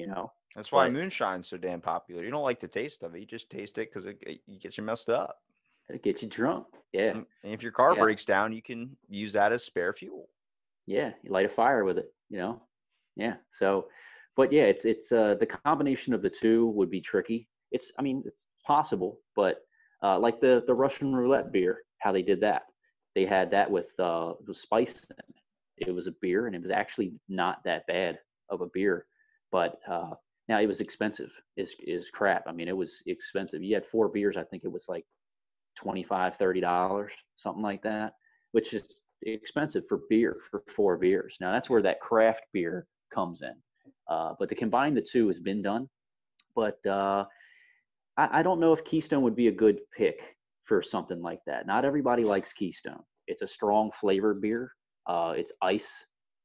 You know, That's why but- moonshine's so damn popular. You don't like the taste of it. You just taste it because it, it, gets you messed up. it gets you drunk. Yeah. And and if your car Yeah. breaks down, you can use that as spare fuel. yeah you light a fire with it you know yeah so but yeah it's it's uh the combination of the two would be tricky it's i mean it's possible but uh like the the russian roulette beer how they did that they had that with uh with spice in it. it was a beer and it was actually not that bad of a beer but uh now it was expensive is is crap i mean it was expensive you had four beers i think it was like 25 30 dollars something like that which is expensive for beer for four beers. Now that's where that craft beer comes in. Uh, but to combine the two has been done. But uh, I, I don't know if Keystone would be a good pick for something like that. Not everybody likes Keystone. It's a strong flavored beer. Uh, it's ice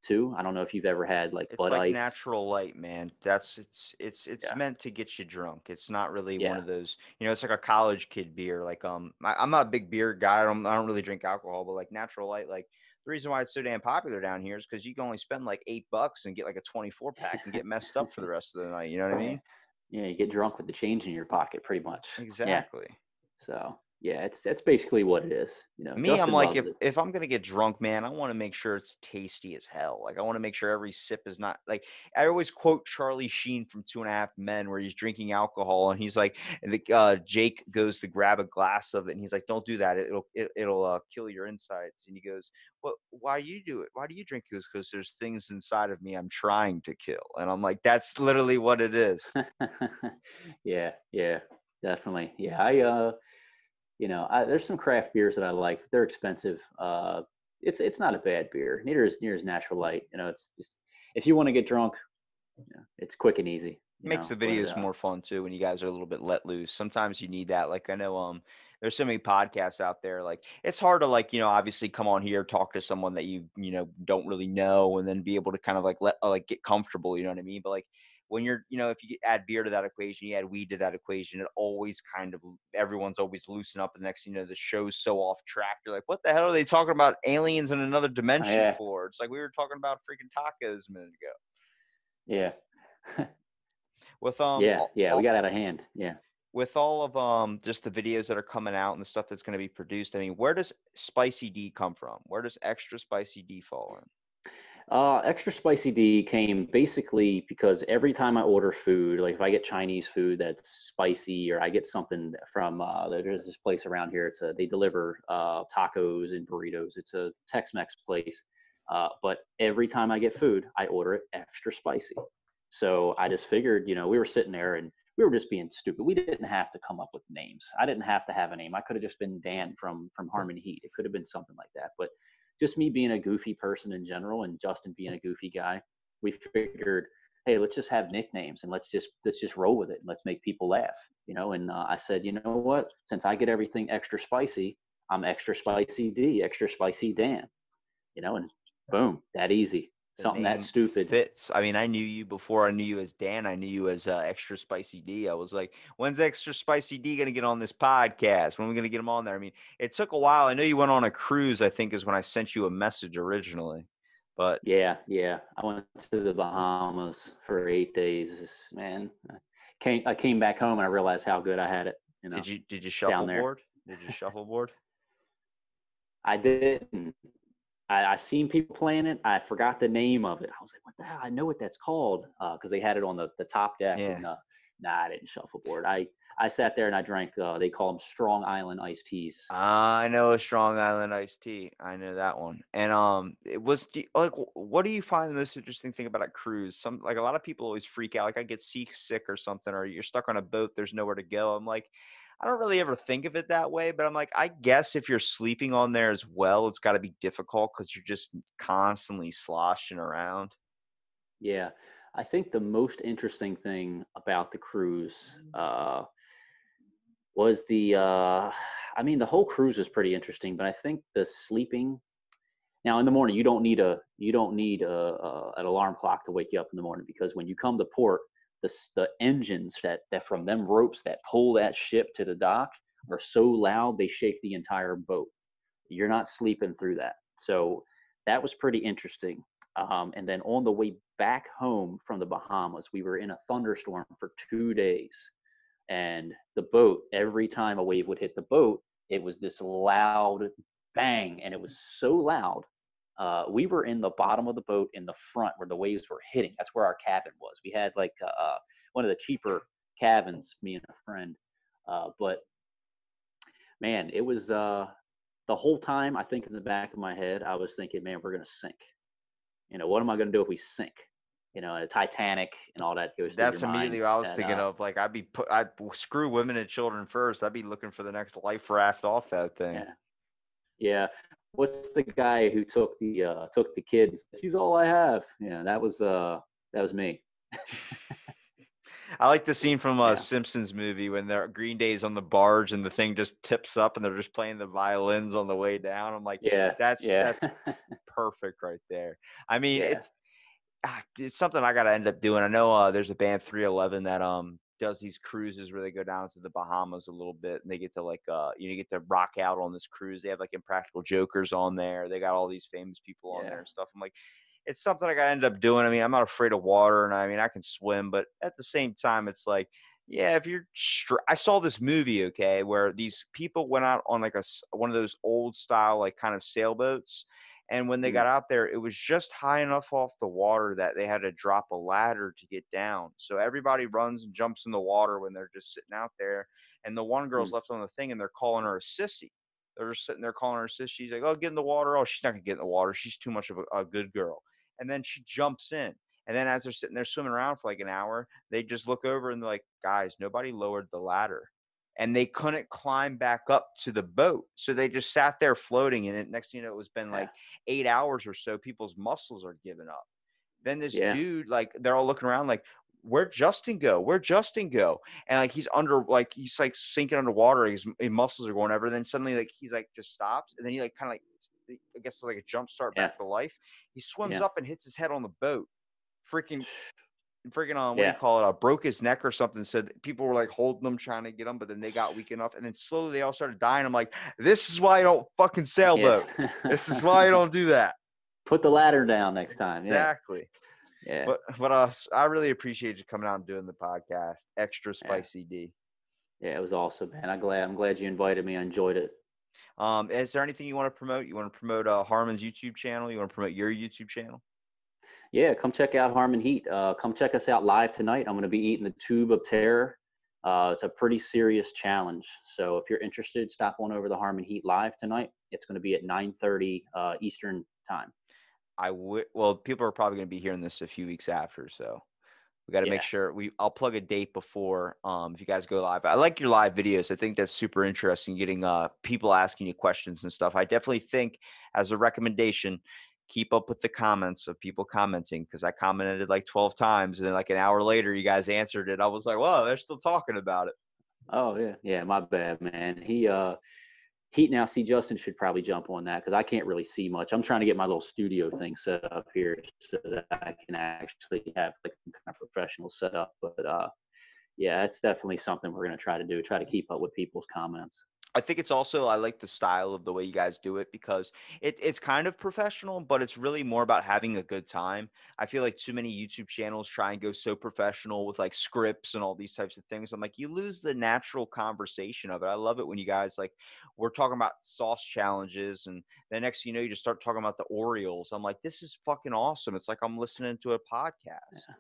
too. I don't know if you've ever had like It's Bud like Ice. natural light, man. That's it's it's it's Yeah. meant to get you drunk. It's not really one of those. You know, it's like a college kid beer. Like um, I, I'm not a big beer guy. I don't I don't really drink alcohol, but like natural light, like the reason why it's so damn popular down here is because you can only spend like eight bucks and get like a 24 pack and get messed up for the rest of the night. You know what I mean? Yeah, you get drunk with the change in your pocket, pretty much. Exactly. So yeah, it's that's basically what it is. You know, Me, Justen I'm like, if, it. if I'm gonna get drunk, man, I want to make sure it's tasty as hell. Like, I want to make sure every sip is not like. I always quote Charlie Sheen from Two and a Half Men, where he's drinking alcohol, and he's like, and the, uh, Jake goes to grab a glass of it, and he's like, "Don't do that. It'll it, it'll uh, kill your insides." And he goes, "What? Why do you do it? Why do you drink?" He "Because there's things inside of me I'm trying to kill." And I'm like, "That's literally what it is." yeah, yeah, definitely. Yeah, I uh, you know, I, there's some craft beers that I like. They're expensive. Uh, it's it's not a bad beer. Neither is near as Natural Light. You know, it's just if you want to get drunk, you know, it's quick and easy. makes know, the but, videos uh, more fun too when you guys are a little bit let loose sometimes you need that like i know um there's so many podcasts out there like it's hard to like you know obviously come on here talk to someone that you you know don't really know and then be able to kind of like let like get comfortable you know what i mean but like when you're you know if you add beer to that equation you add weed to that equation it always kind of everyone's always loosen up and next thing you know the show's so off track you're like what the hell are they talking about aliens in another dimension yeah. for it's like we were talking about freaking tacos a minute ago Yeah, with um yeah, yeah. all- We got out of hand. Yeah. with all of um just the videos that are coming out and the stuff that's going to be produced i mean where does spicy d come from where does extra spicy d fall in Uh, extra spicy D came basically because every time I order food, like if I get Chinese food that's spicy, or I get something from uh, there's this place around here. It's a they deliver uh, tacos and burritos. It's a Tex-Mex place. Uh, but every time I get food, I order it extra spicy. So I just figured, you know, we were sitting there and we were just being stupid. We didn't have to come up with names. I didn't have to have a name. I could have just been Dan from from Harmon Heat. It could have been something like that. But just me being a goofy person in general and Justen being a goofy guy, we figured, hey, let's just have nicknames and let's just let's just roll with it and let's make people laugh, you know. And uh, I said, you know what? Since I get everything extra spicy, I'm extra spicy D, extra spicy Dan, you know. And boom, that easy. Something that stupid. fits i mean i knew you before i knew you as dan i knew you as uh, extra spicy d i was like when's extra spicy d going to get on this podcast when are we going to get him on there i mean it took a while i know you went on a cruise i think is when i sent you a message originally but Yeah, yeah. I went to the Bahamas for eight days. Man, I came I came back home and I realized how good I had it. You know, did you did you shuffleboard did you shuffleboard I didn't. I, I seen people playing it. I forgot the name of it. I was like, what the hell? I know what that's called because they had it on the, the top deck. Yeah. And, uh, nah, I didn't shuffleboard. I I sat there and I drank. Uh, they call them Strong Island iced teas. I know a Strong Island iced tea. I know that one. And um, it was like, what do you find the most interesting thing about a cruise? Some like a lot of people always freak out. Like I get seasick or something, or you're stuck on a boat. There's nowhere to go. I'm like, I don't really ever think of it that way. But I'm like, I guess if you're sleeping on there as well, it's got to be difficult because you're just constantly sloshing around. Yeah, I think the most interesting thing about the cruise uh, was the. Uh, I mean, the whole cruise was pretty interesting, but I think the sleeping. Now, in the morning, you don't need a you don't need a, a an alarm clock to wake you up in the morning because when you come to port, the the engines that that from them ropes that pull that ship to the dock are so loud they shake the entire boat. You're not sleeping through that, so that was pretty interesting. Um, and then on the way back home from the Bahamas, we were in a thunderstorm for two days. And the boat, every time a wave would hit the boat, it was this loud bang. And it was so loud. Uh, we were in the bottom of the boat in the front where the waves were hitting. That's where our cabin was. We had like uh, one of the cheaper cabins, me and a friend. Uh, but man, it was uh, the whole time, I think in the back of my head, I was thinking, man, we're going to sink you know, what am I going to do if we sink? You know, a Titanic and all that goes. That's immediately what I was And, thinking uh, of. Like I'd be put, I'd screw women and children first. I'd be looking for the next life raft off that thing. Yeah. Yeah. What's the guy who took the uh took the kids? She's all I have. Yeah, that was uh that was me. I like the scene from a Yeah. Simpsons movie when they're Green Day's on the barge and the thing just tips up and they're just playing the violins on the way down. I'm like, Yeah. that's yeah. that's perfect right there. I mean, Yeah. it's ah, it's something I gotta end up doing. I know uh, there's a band 311 that um does these cruises where they go down to the Bahamas a little bit and they get to like uh you know get to rock out on this cruise. They have like Impractical Jokers on there. They got all these famous people on Yeah. there and stuff. I'm like, it's something I gotta end up doing. I mean, I'm not afraid of water and I mean I can swim, but at the same time, it's like Yeah, if you're, str- I saw this movie, okay, where these people went out on like a one of those old style like kind of sailboats, and when they Mhm. got out there, it was just high enough off the water that they had to drop a ladder to get down. So everybody runs and jumps in the water when they're just sitting out there, and the one girl's left on the thing, and they're calling her a sissy. They're just sitting there calling her a sissy. She's like, "Oh, get in the water." Oh, she's not gonna get in the water. She's too much of a, a good girl. And then she jumps in. And then as they're sitting there swimming around for like an hour, they just look over and they're like, guys, nobody lowered the ladder. And they couldn't climb back up to the boat. So they just sat there floating. And it, next thing you know, it was been Yeah. like eight hours or so. People's muscles are giving up. Then this Yeah. dude, like, they're all looking around, like, where'd Justin go? Where'd Justin go? And like he's under, like he's like sinking underwater. His, his muscles are going over. Then suddenly, like he's like just stops, and then he like kind of like I guess like a jump start back to life. He swims Yeah. up and hits his head on the boat. Freaking, freaking on what do you call it? Uh, broke his neck or something. So people were like holding him, trying to get him, but then they got weak enough, and then slowly they all started dying. I'm like, this is why you don't fucking sailboat. Yeah. This is why you don't do that. Put the ladder down next time. Yeah. Exactly. Yeah. But but uh, I really appreciate you coming out and doing the podcast. Extra Yeah. spicy D. yeah, it was awesome, man. I'm glad I'm glad you invited me. I enjoyed it. Um, is there anything you want to promote? You want to promote uh, Harmon's YouTube channel? You want to promote your YouTube channel? Yeah, come check out Harmon Heat. Uh, come check us out live tonight. I'm going to be eating the Tube of Terror. Uh, it's a pretty serious challenge. So if you're interested, stop on over to Harmon Heat live tonight. It's going to be at 9:30 uh, Eastern time. I would. Well, people are probably going to be hearing this a few weeks after, so we got to make sure we. I'll plug a date before. Um, if you guys go live, I like your live videos. I think that's super interesting. Getting uh people asking you questions and stuff. I definitely think as a recommendation, keep up with the comments of people commenting because I commented like twelve times, and then like an hour later, you guys answered it. I was like, whoa, they're still talking about it. Oh yeah, yeah. My bad, man. He uh, Heat now. See, Justen should probably jump on that because I can't really see much. I'm trying to get my little studio thing set up here so that I can actually have like some kind of professional setup. But uh, yeah, it's definitely something we're gonna try to do. Try to keep up with people's comments. I think it's also I like the style of the way you guys do it because it, it's kind of professional, but it's really more about having a good time. I feel like too many YouTube channels try and go so professional with like scripts and all these types of things. I'm like, you lose the natural conversation of it. I love it when you guys like we're talking about sauce challenges, and the next thing you know, you just start talking about the Orioles. I'm like, this is fucking awesome. It's like I'm listening to a podcast. Yeah,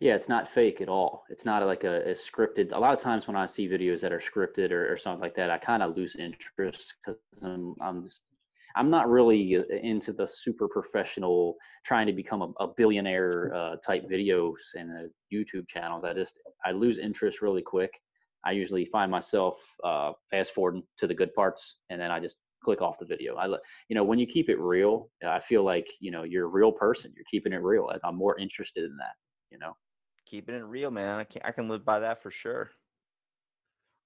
it's not fake at all. It's not like a, a scripted. A lot of times when I see videos that are scripted or, or something like that, I kind of lose interest because I'm I'm just, I'm not really uh, into the super professional trying to become a, a billionaire uh, type videos and uh, YouTube channels. I just I lose interest really quick. I usually find myself uh, fast forwarding to the good parts, and then I just click off the video. I you know when you keep it real, I feel like you know you're a real person. You're keeping it real. I'm more interested in that. You know. keeping it real, man. I can I can live by that for sure.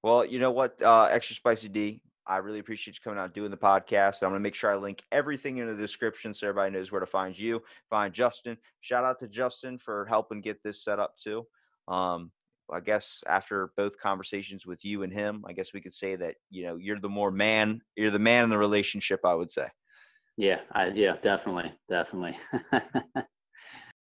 Well, you know what, uh, extra spicy D. I really appreciate you coming out doing the podcast. I'm gonna make sure I link everything in the description so everybody knows where to find you, find Justen. Shout out to Justen for helping get this set up too. Um, I guess after both conversations with you and him, I guess we could say that you know you're the more man, you're the man in the relationship. I would say. Yeah, I yeah, definitely, definitely.